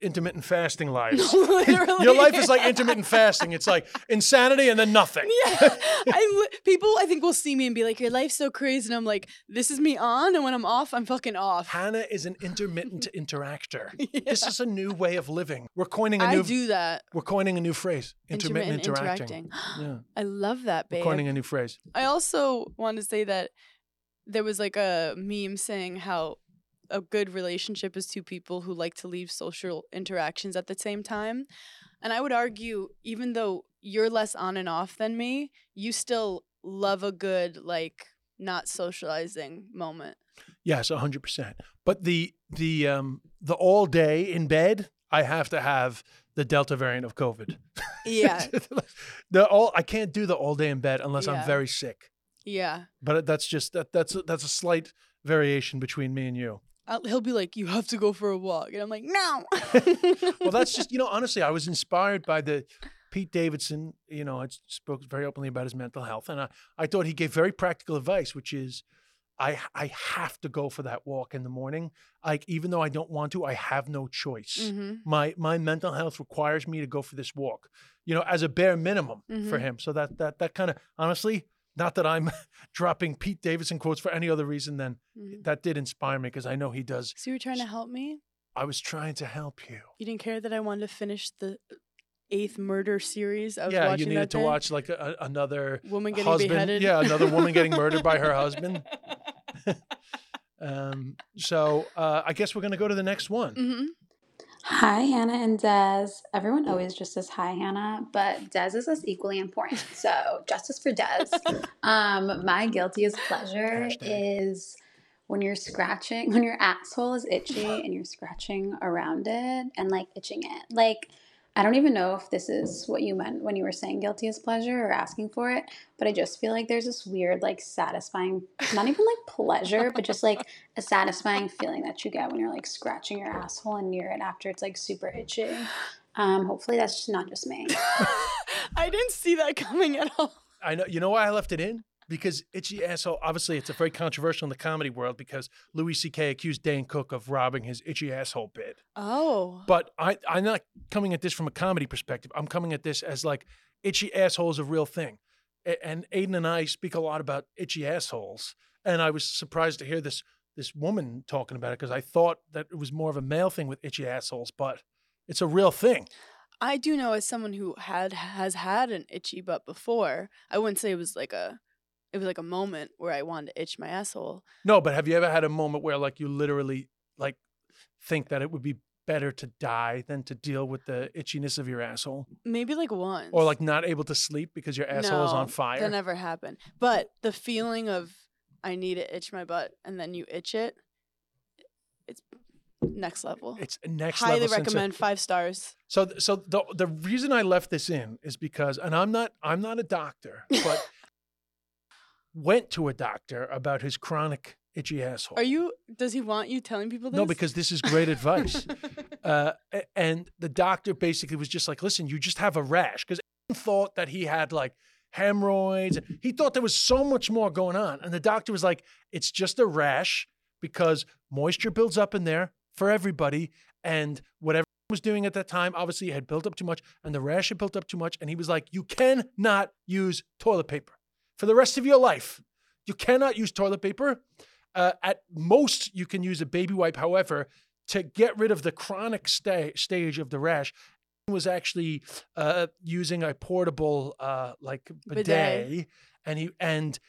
intermittent fasting lives. Literally. Your life is like intermittent fasting. It's like insanity and then nothing. Yeah, I people I think will see me and be like, "Your life's so crazy," and I'm like, "This is me on," and when I'm off, I'm fucking off. Hannah is an intermittent interactor. Yeah. This is a new way of living. We're coining a new I do that. we're coining a new phrase. Intermittent, interacting. Yeah. I love that, We're coining a new phrase. I also want to say that there was like a meme saying how a good relationship is two people who like to leave social interactions at the same time. And I would argue, even though you're less on and off than me, you still love a good, like, not socializing moment. Yes, hundred percent. But the the um the all day in bed, I have to have the Delta variant of COVID. Yeah. the all I can't do the all day in bed unless Yeah. I'm very sick. yeah. But that's just that that's a, that's a slight variation between me and you. I'll, he'll be like, "You have to go for a walk," and I'm like, "No." Well, that's just you know honestly, I was inspired by the Pete Davidson. You know, I spoke very openly about his mental health, and I I thought he gave very practical advice, which is. I, I have to go for that walk in the morning. Like even though I don't want to, I have no choice. hmm my my mental health requires me to go for this walk you know as a bare minimum for Mhm. him so that that that kind of honestly not that i'm dropping pete davidson quotes for any other reason than hmm that did inspire me because i know he does So you were trying to help me. i was trying to help you You didn't care that I wanted to finish the eighth murder series. I was yeah you needed to day. watch like a, another woman getting husband beheaded. yeah another woman getting murdered by her husband um so uh i guess we're gonna go to the next one hmm Hi, Hannah and Des. Everyone always just says hi, Hannah, but Des is as equally important. So, justice for Des. Um, my guiltiest pleasure is when you're scratching, when your asshole is itchy and you're scratching around it and like itching it. Like, I don't even know if this is what you meant when you were saying guilty as pleasure or asking for it, but I just feel like there's this weird, like, satisfying, not even like pleasure, but just like a satisfying feeling that you get when you're like scratching your asshole and near it after it's like super itchy. Um, hopefully that's just not just me. I didn't see that coming at all. I know. You know why I left it in? Because itchy asshole. Obviously, it's a very controversial in the comedy world because Louis C.K. accused Dane Cook of robbing his itchy asshole bit. Oh. But I, I'm not coming at this from a comedy perspective. I'm coming at this as like itchy asshole is a real thing. A- And Aiden and I speak a lot about itchy assholes. And I was surprised to hear this this woman talking about it because I thought that it was more of a male thing with itchy assholes, but it's a real thing. I do know as someone who had has had an itchy butt before. I wouldn't say it was like a it was like a moment where I wanted to itch my asshole. No, but have you ever had a moment where like you literally like think that it would be better to die than to deal with the itchiness of your asshole? Maybe like once. Or like not able to sleep because your asshole is on fire? That never happened. But the feeling of I need to itch my butt and then you itch it, it's next level. It's next Highly level sensa- recommend five stars. So, so the the reason I left this in is because, and I'm not I'm not a doctor, but went to a doctor about his chronic itchy asshole. Are you? Does he want you telling people this? No, because this is great advice. uh, and the doctor basically was just like, "Listen, you just have a rash," because he thought that he had like hemorrhoids. He thought there was so much more going on, and the doctor was like, "It's just a rash because moisture builds up in there for everybody, and whatever." Was doing at that time, obviously, it had built up too much, and the rash had built up too much. And he was like, You cannot use toilet paper for the rest of your life. You cannot use toilet paper. Uh, at most, you can use a baby wipe. However, to get rid of the chronic sta- stage of the rash, was actually uh, using a portable uh, like bidet, Bidet. and he and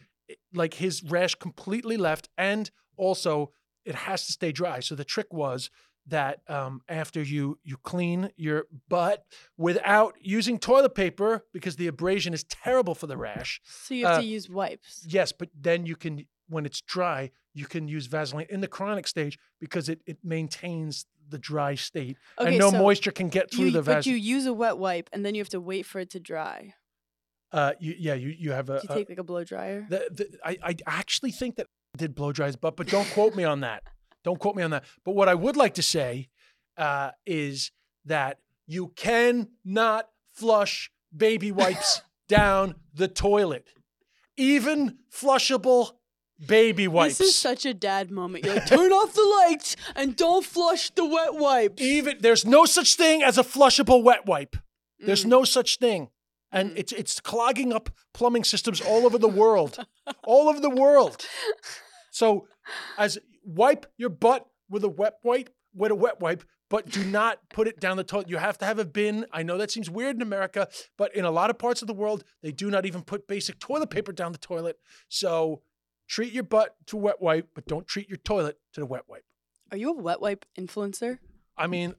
like his rash completely left, and also it has to stay dry. So the trick was that um, after you you clean your butt without using toilet paper because the abrasion is terrible for the rash. So you have uh, to use wipes. Yes, but then you can, when it's dry, you can use Vaseline in the chronic stage because it, it maintains the dry state Okay, and no so moisture can get through You, the but you use a wet wipe and then you have to wait for it to dry. Uh, you, yeah, you, you have a. Do you a- take like a blow dryer? the, the, I, I actually think that I did blow dry his butt, but don't quote me on that. Don't quote me on that. But what I would like to say uh, is that you cannot flush baby wipes down the toilet, even flushable baby wipes. This is such a dad moment. You're like, turn off the lights and don't flush the wet wipes. even there's no such thing as a flushable wet wipe. There's Mm. no such thing. And it's it's clogging up plumbing systems all over the world. all over the world. So as wipe your butt with a wet wipe, with a wet wipe, but do not put it down the toilet. You have to have a bin. I know that seems weird in America, but in a lot of parts of the world, they do not even put basic toilet paper down the toilet. So treat your butt to a wet wipe, but don't treat your toilet to the wet wipe. Are you a wet wipe influencer? I mean,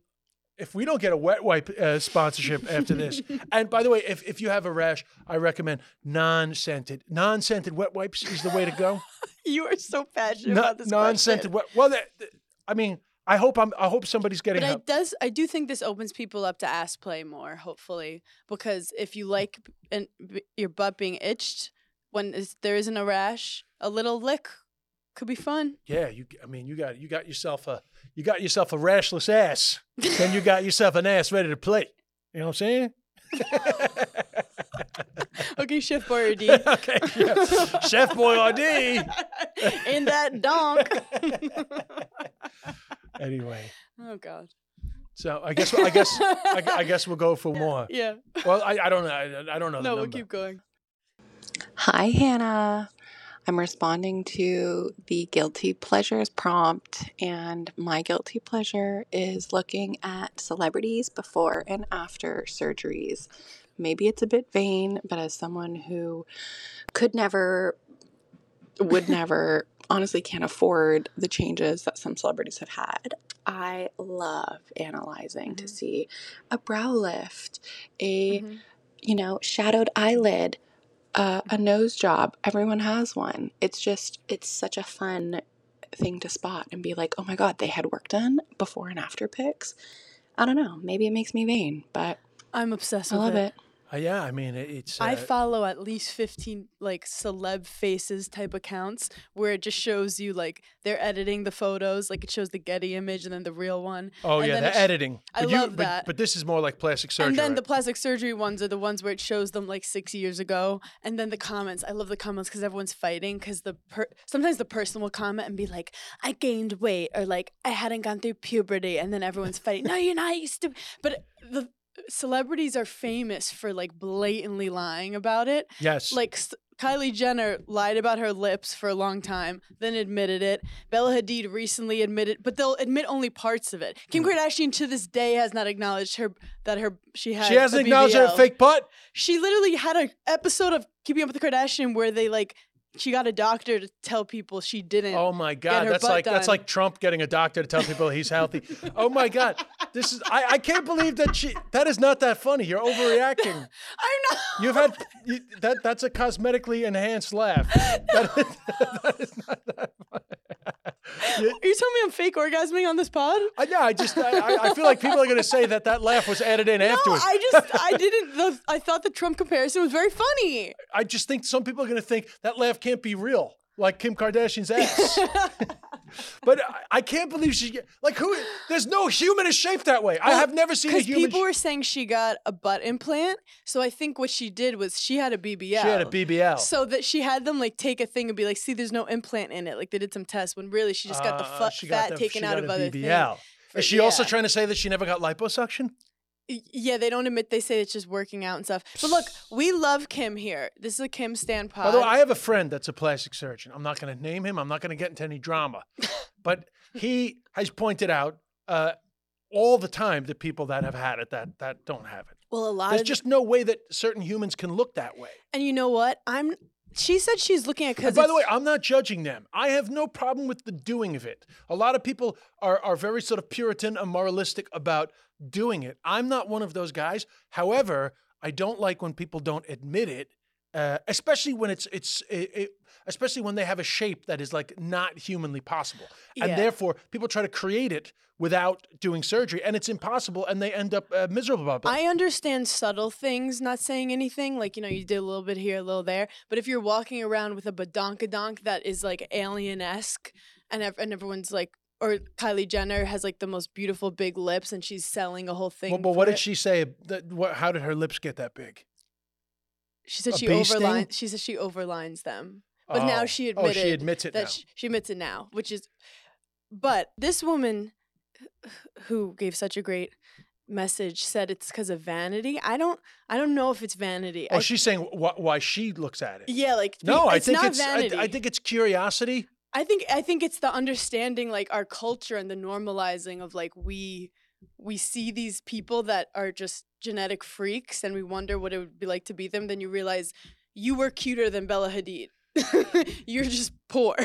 if we don't get a wet wipe uh, sponsorship after this, and by the way, if, if you have a rash, I recommend non-scented. Non-scented wet wipes is the way to go. You are so passionate No- about this non-scented wet. Well, that, I mean, I hope I'm. I hope somebody's getting But I does I do think this opens people up to ass play more, hopefully, because if you like b- your butt being itched when there isn't a rash, a little lick could be fun. Yeah, you. I mean, you got you got yourself a you got yourself a rashless ass. then you got yourself an ass ready to play. You know what I'm saying? Okay, Chef Boyardee. okay, yeah. Chef Boyardee. In that donk. Anyway, oh God. so I guess I guess I, I guess we'll go for more. Yeah. Well, I, I don't know. I, I don't know. the No, we'll keep going. Hi, Hannah. I'm responding to the guilty pleasures prompt, and my guilty pleasure is looking at celebrities before and after surgeries. Maybe it's a bit vain, but as someone who could never, would never, honestly can't afford the changes that some celebrities have had, I love analyzing to Mhm. see a brow lift, a Mhm. you know, shadowed eyelid, uh, a nose job. Everyone has one. It's just, it's such a fun thing to spot and be like, oh my God, they had work done before and after pics. I don't know. Maybe it makes me vain, but I'm obsessed I love it. Uh, yeah, I mean, it, it's. Uh, I follow at least 15 like celeb faces type accounts where it just shows you like they're editing the photos, like it shows the Getty image and then the real one. oh and yeah, then the editing. I but love but, that. But this is more like plastic surgery. and then the plastic surgery ones are the ones where it shows them like six years ago. And then the comments, I love the comments because everyone's fighting. Because the per- sometimes the person will comment and be like, "I gained weight," or like, "I hadn't gone through puberty," and then everyone's fighting. no, you're not. You stupid. But the celebrities are famous for like blatantly lying about it. yes. Like Kylie Jenner lied about her lips for a long time, then admitted it. Bella Hadid recently admitted, but they'll admit only parts of it. Kim Mm. Kardashian to this day has not acknowledged her that her she had. she hasn't acknowledged her fake butt. She literally had an episode of Keeping Up with the Kardashian where they like she got a doctor to tell people she didn't. Oh my God, that's like that's like Trump getting a doctor to tell people he's healthy. oh my God, this is I, I can't believe that she that is not that funny. You're overreacting. I know. You've had you, that that's a cosmetically enhanced laugh. That is, that is not that funny. Are you telling me I'm fake orgasming on this pod? uh, yeah, I just I, I- I feel like people are going to say that that laugh was added in No, afterwards. I just I didn't. The, I thought the Trump comparison was very funny. I just think some people are going to think that laugh can't be real, like Kim Kardashian's ass. but I, I can't believe she like who. There's no human is shaped that way. I have never seen a human. people sh- were saying she got a butt implant, so I think what she did was she had a BBL. she had a BBL. So that she had them like take a thing and be like, "See, there's no implant in it." Like they did some tests when really she just got the Uh, she got fat the- taken out of other BBL. things. Is she also trying to say that she never got liposuction? Yeah, they don't admit. They say it's just working out and stuff. But look, we love Kim here. This is a Kim stand pod. Way, I have a friend that's a plastic surgeon. I'm not going to name him. I'm not going to get into any drama, but he has pointed out uh, all the time the people that have had it that that don't have it. well, a lot There's just no way that certain humans can look that way. and you know what? I'm. She said she's looking at because by the way, I'm not judging them. I have no problem with the doing of it. A lot of people are, are very sort of Puritan and moralistic about doing it. I'm not one of those guys. However, I don't like when people don't admit it, uh, especially when it's it's it, it, especially when they have a shape that is like not humanly possible, and Yeah. therefore people try to create it without doing surgery, and it's impossible, and they end up uh, miserable about it. I understand subtle things, not saying anything. Like, you know, you did a little bit here, a little there. But if you're walking around with a badonkadonk that is like alien esque and, ev- and everyone's like, or Kylie Jenner has like the most beautiful big lips and she's selling a whole thing. well, but what for did she say? That, what, how did her lips get that big? She said a she overlines. She said she overlines them. But now Oh. she Oh, she admits it that now. She, she admits it now, which is. But this woman, who gave such a great message, said it's because of vanity. I don't. I don't know if it's vanity. Oh, I, she's saying wh- why she looks at it. yeah, like No, I think not it's I. I think it's curiosity. I think I think it's the understanding like our culture and the normalizing of like we we see these people that are just genetic freaks and we wonder what it would be like to be them then you realize you were cuter than Bella Hadid. You're just poor.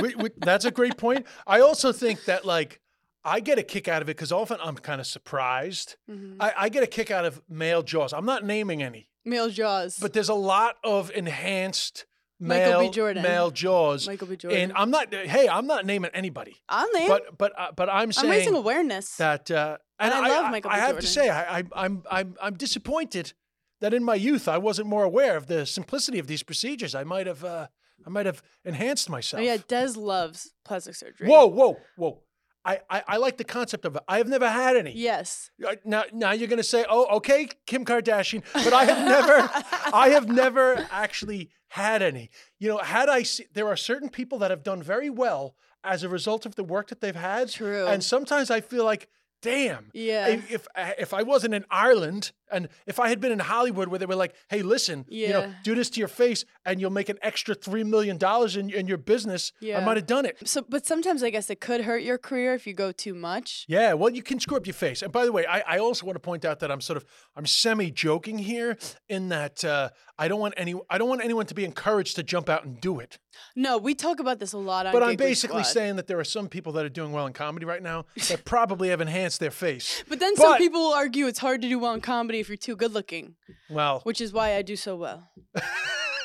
We- we- that's a great point. I also think that like I get a kick out of it because often I'm kind of surprised. Mhm. I, I get a kick out of male jaws. I'm not naming any, Male jaws. but there's a lot of enhanced Michael B. Jordan. male jaws. Michael B. Jordan. And I'm not. Hey, I'm not naming anybody. I'll name. But but uh, but I'm I'm raising awareness. that uh, And I love Michael I, B. have Jordan. to say I, I I'm I'm I'm disappointed that in my youth I wasn't more aware of the simplicity of these procedures. I might have uh, I might have enhanced oh myself. yeah, Des loves plastic surgery. Whoa whoa whoa! I, I I like the concept of it. I have never had any. Yes. Uh, Now now you're gonna say oh okay Kim Kardashian, but I have never I have never actually had any. You know, had I se- there are certain people that have done very well as a result of the work that they've had. True. And sometimes I feel like, damn. Yeah. If, if I wasn't in Ireland and if I had been in Hollywood where they were like, hey, listen, you know, do this to your face and you'll make an extra three million dollars in in your business, I might have done it. So, but sometimes I guess it could hurt your career if you go too much. Yeah, well, you can screw up your face. And by the way, I, I also want to point out that I'm sort of I'm semi joking here in that uh, I don't want any I don't want anyone to be encouraged to jump out and do it. No, we talk about this a lot on But I'm basically Squad. saying that there are some people that are doing well in comedy right now that probably have enhanced their face. But then some people will argue it's hard to do well in comedy if you're too good looking, Well, which is why I do so well.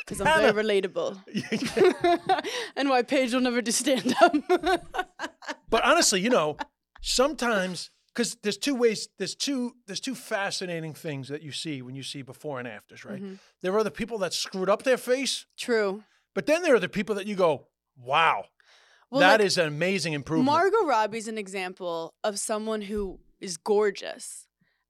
Because I'm very relatable. and why Paige will never do stand up. but honestly, you know, sometimes because there's two ways. There's two. There's two fascinating things that you see when you see before and afters. Right. Mhm. There are the people that screwed up their face, True. but then there are the people that you go, "Wow, Well, that like, is an amazing improvement." Margot Robbie's an example of someone who is gorgeous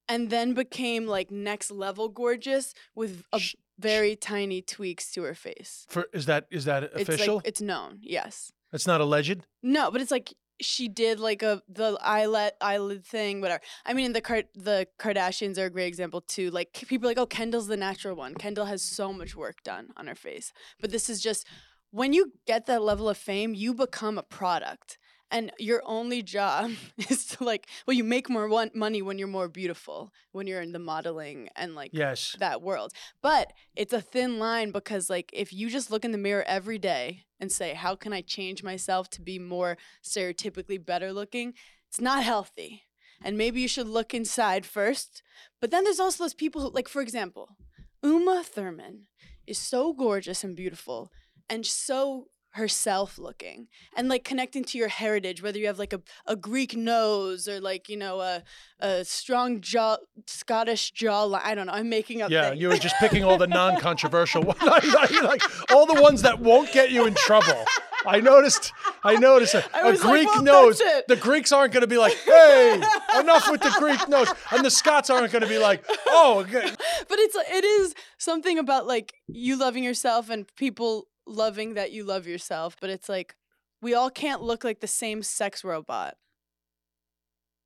and then became like next level gorgeous with a Sh- very tiny tweaks to her face. For is that is that It's official? like it's known, yes. It's not alleged. No, but it's like she did like a the eyelid eyelid thing, whatever. I mean, the Kar- the Kardashians are a great example too. Like people are like, oh, Kendall's the natural one. Kendall has so much work done on her face, but this is just when you get that level of fame, you become a product. And your only job is to like, well, you make more one- money when you're more beautiful, when you're in the modeling and like Yes. that world. But it's a thin line because like if you just look in the mirror every day and say, "How can I change myself to be more stereotypically better looking?" It's not healthy. And maybe you should look inside first. But then there's also those people who like for example, Uma Thurman is so gorgeous and beautiful and so herself looking and like connecting to your heritage whether you have like a, a greek nose or like you know a, a strong jaw scottish jawline i don't know i'm making up Yeah, things. you were just picking all the non-controversial ones, like all the ones that won't get you in trouble. I noticed. I noticed a, I a was like, Greek well, nose. The Greeks aren't going to be like, "Hey, enough with the Greek nose," and the Scots aren't going to be like, "Oh, okay. but it's it is something about like you loving yourself and people loving that you love yourself but it's like we all can't look like the same sex robot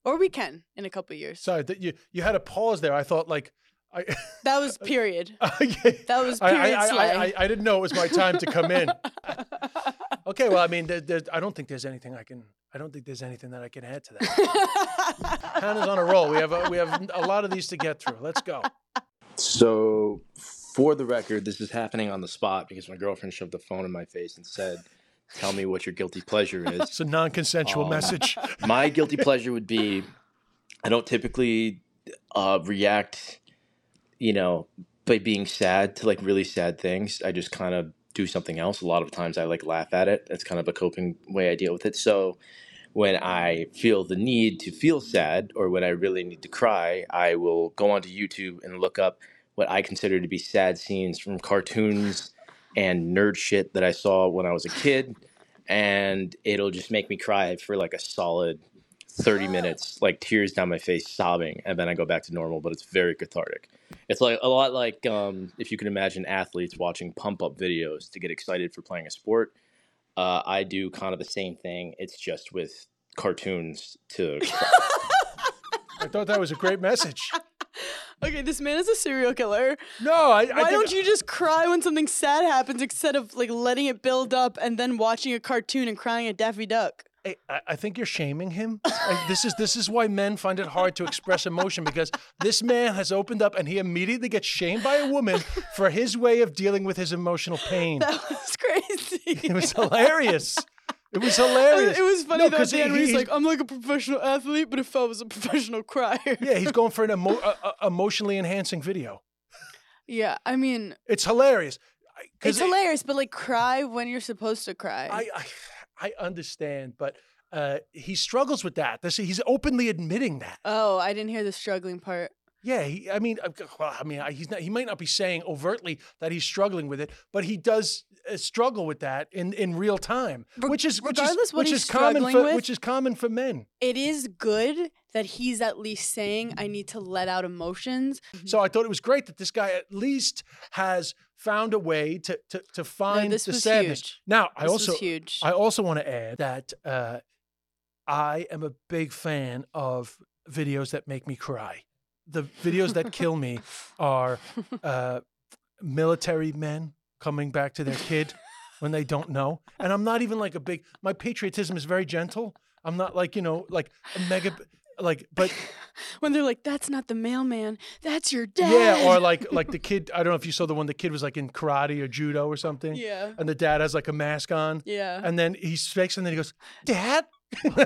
or we can in a couple years sorry." That you you had a pause there. I thought like, I, that was period yeah. that was I, period I, slay. I, I, I didn't know it was my time to come in. Okay, well, I mean, there, there, I don't think there's anything I can. I don't think there's anything that I can add to that. Hannah's on a roll. We have a, we have a lot of these to get through. Let's go. So, for the record, this is happening on the spot because my girlfriend shoved the phone in my face and said, "Tell me what your guilty pleasure is." It's a non-consensual Um, message. My guilty pleasure would be I don't typically uh, react, you know, by being sad to like really sad things. I just kind of do something else. A lot of times I like laugh at it. That's kind of a coping way I deal with it. So when I feel the need to feel sad or when I really need to cry, I will go onto YouTube and look up what I consider to be sad scenes from cartoons and nerd shit that I saw when I was a kid. And it'll just make me cry for like a solid 30 minutes, like tears down my face, sobbing, and then I go back to normal, but it's very cathartic. It's like a lot like um, if you can imagine athletes watching pump up videos to get excited for playing a sport. Uh, I do kind of the same thing. It's just with cartoons to. I thought that was a great message. Okay this man is a serial killer No, I. I why think- don't you just cry when something sad happens instead of like letting it build up and then watching a cartoon and crying at daffy duck I, I- I think you're shaming him. I- this is this is why men find it hard to express emotion because this man has opened up and he immediately gets shamed by a woman for his way of dealing with his emotional pain. that was crazy It was hilarious. It was hilarious. It was funny No, though at 'cause the he- end he's he's- like, I'm like a professional athlete, but if I was a professional crier. Yeah, he's going for an emo- emotionally enhancing video. Yeah, I mean, It's hilarious. It's it- hilarious, but like cry when you're supposed to cry. I, I I understand, but uh, he struggles with that. This, he's openly admitting that. oh, I didn't hear the struggling part. Yeah, he, I mean, uh, well, I mean, I- he's not. He might not be saying overtly that he's struggling with it, but he does struggle with that in, in real time, Reg- which is which is regardless what which he's is common struggling for with- which is common for men. It is good that he's at least saying, I need to let out emotions. So I thought it was great that this guy at least has found a way to to, to find this the sadness. huge. Now, I This also huge. I also want to add that uh, I am a big fan of videos that make me cry. The videos that kill me are uh, military men coming back to their kid when they don't know. And I'm not even like a big, my patriotism is very gentle. I'm not like, you know, like a mega, like, but when they're like, that's not the mailman, that's your dad. yeah, or like, like the kid, I don't know if you saw the one, the kid was like in karate or judo or something. Yeah. And the dad has like a mask on. Yeah. And then he speaks and then he goes, Dad?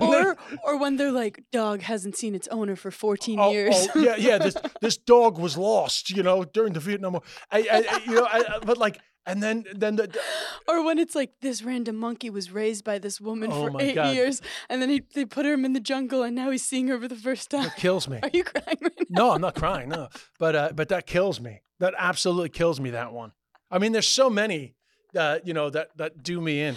Or or when they're like, dog hasn't seen its owner for 14 Oh, years. oh, yeah, yeah. This this dog was lost, you know, during the Vietnam War. I, I, I- you know, I, I- but like And then then the, the- Or when it's like this random monkey was raised by this woman Oh for eight God. years, and then he, they put him in the jungle, and now he's seeing her for the first time. that kills me. Are you crying right now? No, I'm not crying. No, but uh, but that kills me. That absolutely kills me. That one. I mean, there's so many that you know that that do me in.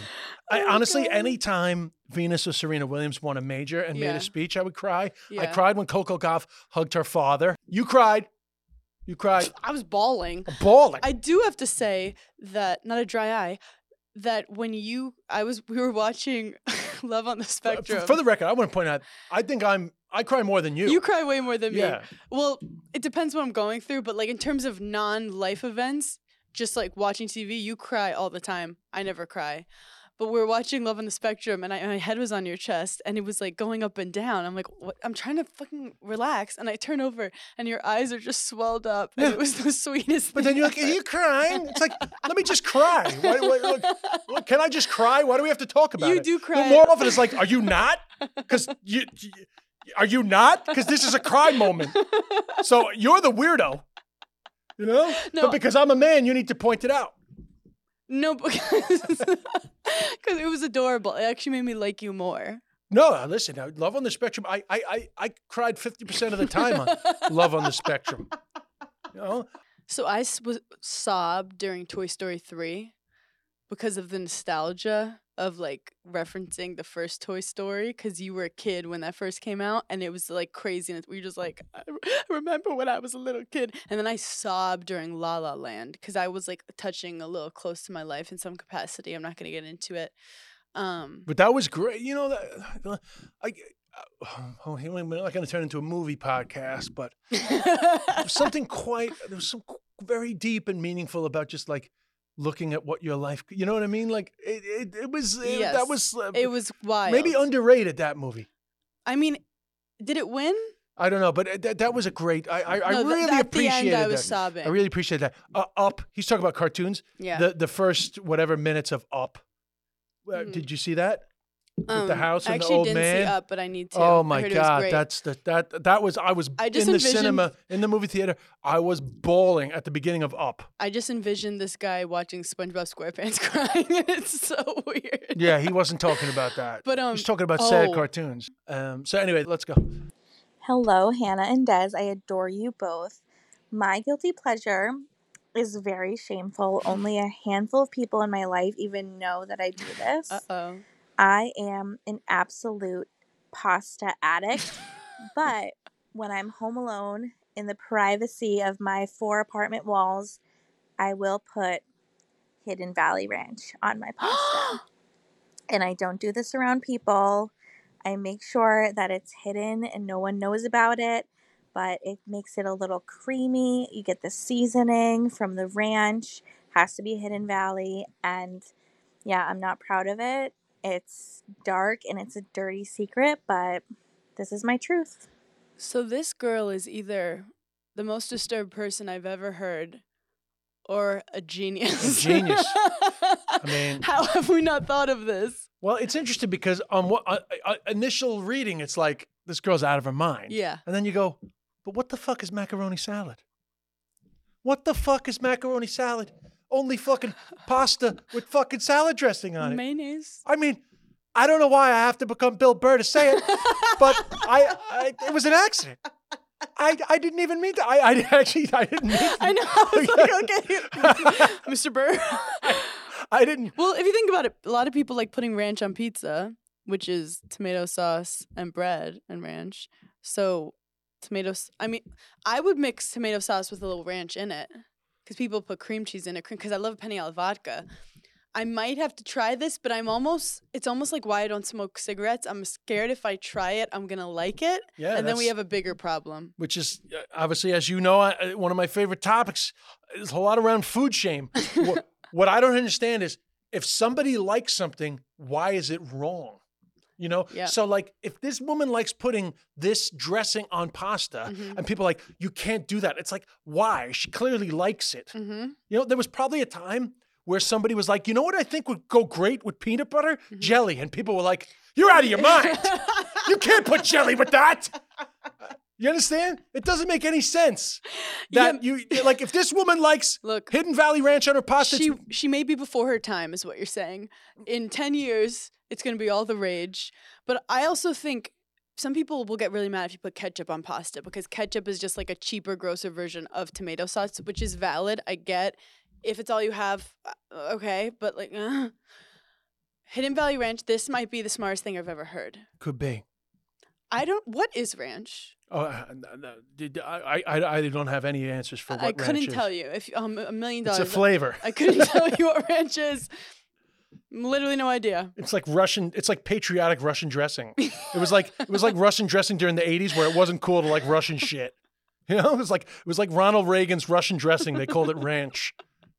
Oh my honestly, God. anytime Venus or Serena Williams won a major and made a speech, I would cry. I cried when Coco Gauff hugged her father. You cried. You cried. I was bawling. Bawling. I do have to say that not a dry eye. That when you, I was, we were watching Love on the Spectrum. For the record, I want to point out, I think I'm I cry more than you. You cry way more than me. Yeah. Well, it depends what I'm going through, but like in terms of non-life events, just like watching TV, you cry all the time. I never cry. But we were watching Love on the Spectrum, and I, my head was on your chest, and it was like going up and down. I'm like, what? I'm trying to fucking relax, and I turn over, and your eyes are just swelled up, and Yeah. it was the sweetest. But then you're like, are you crying? It's like, let me just cry. Why, why, look, can I just cry? Why do we have to talk about You it? You do But cry. more often, it's like, are you not? Because you, you, are you not? Because this is a cry moment. So you're the weirdo, you know. No. But because I'm a man, you need to point it out. No, because it was adorable. It actually made me like you more. No, uh, listen. uh, Love on the Spectrum. I, I, I, I cried fifty percent of the time on Love on the Spectrum. You know, So I was sobbed during Toy Story 3 because of the nostalgia of like referencing the first Toy Story because you were a kid when that first came out and it was like crazy and we were just like I remember when I was a little kid and then I sobbed during La La Land because I was like touching a little close to my life in some capacity. I'm not gonna get into it. Um, But that was great. You know that I. Oh, we- we're not going to turn into a movie podcast, but something quite. There was some very deep and meaningful about just like looking at what your life. You know what I mean? Like it. It, it was. It, Yes, that was uh, it was wild. maybe underrated. That movie. I mean, did it win? I don't know, but uh, that, that was a great. I I, I No, th- really at the end, appreciated I was that. sobbing. I really appreciate that. Uh, up. He's talking about cartoons. Yeah. The the first whatever minutes of Up. Mhm. Did you see that? With the Um, house I and the old didn't man. see Up, but I need to. Oh my heard it was god, that's the that that was I was I just in the envisioned- cinema in the movie theater. I was bawling at the beginning of Up. I just envisioned this guy watching SpongeBob SquarePants crying. it's so weird. Yeah, he wasn't talking about that. But um, He's talking about sad oh. cartoons. Um, so anyway, let's go. Hello, Hannah and Des. I adore you both. My guilty pleasure is very shameful. Only a handful of people in my life even know that I do this. Uh oh. I am an absolute pasta addict, but when I'm home alone in the privacy of my four apartment walls, I will put Hidden Valley Ranch on my pasta. and I don't do this around people. I make sure that it's hidden and no one knows about it, but it makes it a little creamy. You get the seasoning from the ranch, has to be Hidden Valley, and yeah, I'm not proud of it. It's dark and it's a dirty secret, but this is my truth. So this girl is either the most disturbed person I've ever heard, or a genius. A genius. I mean- how have we not thought of this? Well, it's interesting because on what uh, uh, initial reading, it's like this girl's out of her mind. Yeah. And then you go, but what the fuck is macaroni salad? What the fuck is macaroni salad? Only fucking pasta with fucking salad dressing on it. Mayonnaise. I mean, I don't know why I have to become Bill Burr to say it, but I, I it was an accident. I, I didn't even mean to. I, I actually I didn't mean to. I know. I was like, okay, Mr. Burr. I didn't. Well, if you think about it, a lot of people like putting ranch on pizza, which is tomato sauce and bread and ranch. So, tomatoes. I mean, I would mix tomato sauce with a little ranch in it because people put cream cheese in it. Because I love penne alla vodka. I might have to try this, but I'm almost. It's almost like why I don't smoke cigarettes. I'm scared if I try it, I'm gonna like it, Yeah, and then we have a bigger problem. which is uh, obviously, as you know, I, uh, one of my favorite topics is a lot around food shame. what, what I don't understand is if somebody likes something, why is it wrong? You know, Yeah. so like if this woman likes putting this dressing on pasta, Mhm. and people are like, you can't do that. It's like, why? She clearly likes it. Mm-hmm. You know, there was probably a time where somebody was like, you know what I think would go great with peanut butter? Jelly. And people were like, you're out of your mind. you can't put jelly with that. You understand? It doesn't make any sense. Yeah. That you like if this woman likes Look, Hidden Valley Ranch on her pasta. she she may be before her time, is what you're saying. In ten years, it's gonna be all the rage. But I also think some people will get really mad if you put ketchup on pasta because ketchup is just like a cheaper, grosser version of tomato sauce, which is valid. I get if it's all you have, uh, okay. But like, uh, Hidden Valley Ranch, this might be the smartest thing I've ever heard. could be. I don't. What is ranch? Oh, uh, no, no, did- I, I, I don't have any answers for what I couldn't tell you. If um, a million dollars. It's a flavor. I couldn't tell you what ranch is. Literally no idea. It's like Russian. It's like patriotic Russian dressing. It was like it was like Russian dressing during the '80s, where it wasn't cool to like Russian shit. You know, it was like it was like Ronald Reagan's Russian dressing. They called it ranch.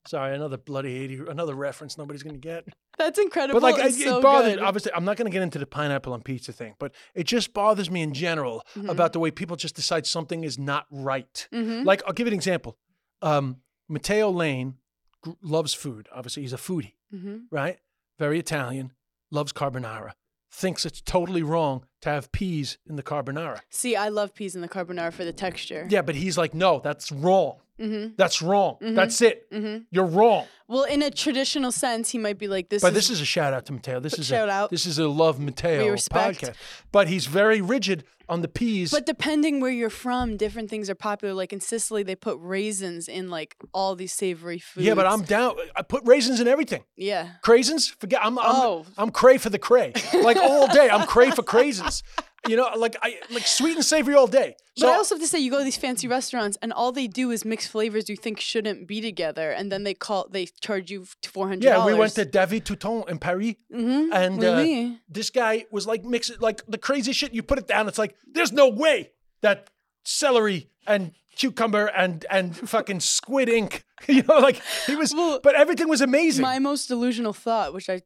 Sorry, another bloody '80, another reference nobody's gonna get. That's incredible. But like, and it, so it bothers. good. Obviously, I'm not gonna get into the pineapple on pizza thing, but it just bothers me in general Mhm. about the way people just decide something is not right. Mhm. Like, I'll give you an example. Um, Matteo Lane gr- loves food. Obviously, he's a foodie Mhm. right? Very Italian, loves carbonara, thinks it's totally wrong to have peas in the carbonara. See, I love peas in the carbonara for the texture. Yeah, but he's like, no, that's wrong. Mm-hmm. That's wrong. Mhm. That's it. Mm-hmm. You're wrong. Well, in a traditional sense, he might be like this. but is, this is a shout out to Mateo. This is shout a, out. This is a love Mateo podcast. But he's very rigid on the peas. But depending where you're from, different things are popular. Like in Sicily, they put raisins in like all these savory foods. yeah, but I'm down. I put raisins in everything. Yeah. Craisins, forget. I'm I'm, Oh. I'm cray for the cray. Like all day, I'm cray for craisins. You know, like I like sweet and savory all day. But I also have to say, you go to these fancy restaurants, and all they do is mix flavors you think shouldn't be together, and then they call they charge you four hundred. Yeah, we went to David Toutain in Paris, Mhm, and uh, this guy was like mixing like the crazy shit. You put it down, it's like there's no way that celery and cucumber and and fucking squid ink. You know, like he was, but everything was amazing. My most delusional thought, which I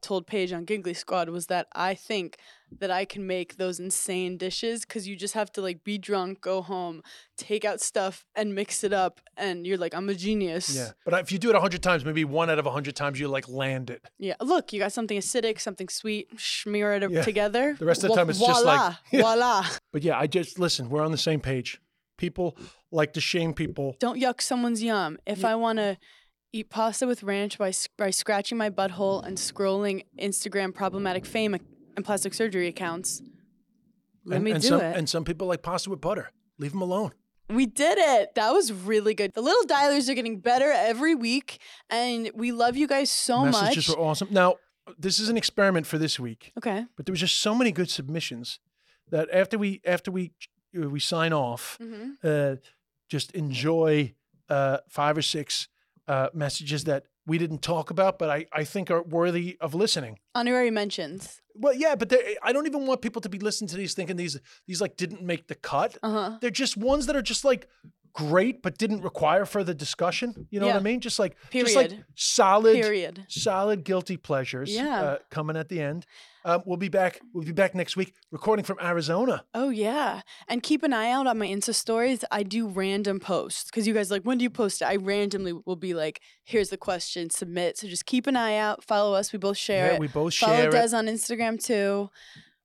told Paige on Giggly Squad, was that I think that I can make those insane dishes because you just have to like be drunk, go home, take out stuff, and mix it up, and you're like, I'm a genius. yeah, but if you do it a hundred times, maybe one out of a hundred times you like land it. Yeah. Look, you got something acidic, something sweet, smear it Yeah. together. The rest of the time it's just like- voila, voila. But yeah, I just listen. We're on the same page. People like to shame people. Don't yuck someone's yum. If I want to eat pasta with ranch by, by scratching my butthole and scrolling Instagram problematic fame and plastic surgery accounts, let and, me and do some, it. And some people like pasta with butter. Leave them alone. we did it. That was really good. The little dialers are getting better every week, and we love you guys so much. Messages were awesome. Now, this is an experiment for this week. Okay. but there was just so many good submissions that after we after we uh, we sign off, Mhm. uh, just enjoy uh, five or six uh, messages that we didn't talk about, but I, I think are worthy of listening. Honorary mentions. Well, yeah, but I don't even want people to be listening to these thinking these these like didn't make the cut. Uh huh. They're just ones that are just like great, but didn't require further discussion. You know what I mean? Just like just like solid, Period. solid guilty pleasures. Yeah. uh, coming at the end. Um, we'll be back. We'll be back next week, recording from Arizona. Oh yeah, and keep an eye out on my Insta stories. I do random posts because you guys like, when do you post it? I randomly will be like, here's the question, submit. So just keep an eye out. Follow us. We both share Yeah, it. we both Follow share it. Des on Instagram too.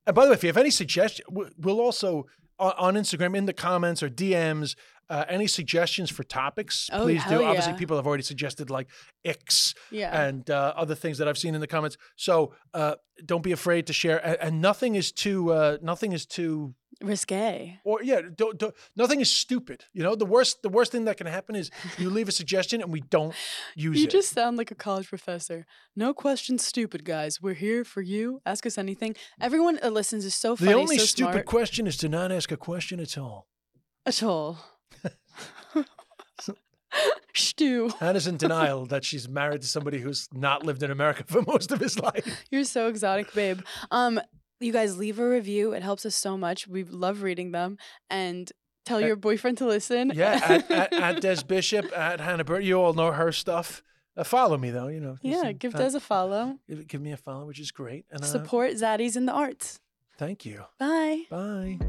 And by the way, if you have any suggestions, we'll also on Instagram in the comments or DMs. Uh, any suggestions for topics, Oh, please do. hell Obviously, people have already suggested like X Yeah. and uh, other things that I've seen in the comments. So uh, don't be afraid to share. And, and nothing is too. Uh, nothing is too. Risque. Or yeah, don't, don't, nothing is stupid. You know, the worst. The worst thing that can happen is you leave a suggestion and we don't use You it. You just sound like a college professor. No questions stupid, guys. We're here for you. Ask us anything. Everyone that listens is so funny, the only so stupid smart. question is to not ask a question at all. At all. Stu, Hannah's in denial that she's married to somebody who's not lived in America for most of his life. you're so exotic, babe. Um, you guys leave a review. It helps us so much. We love reading them. And tell Uh, your boyfriend to listen. Yeah, at, at, at Des Bishop, at Hannah Berner. You all know her stuff. Uh, follow me though, you know. Yeah, give uh, Des a follow. give, give me a follow, which is great. And uh, Support Zaddies in the arts. thank you. Bye. Bye.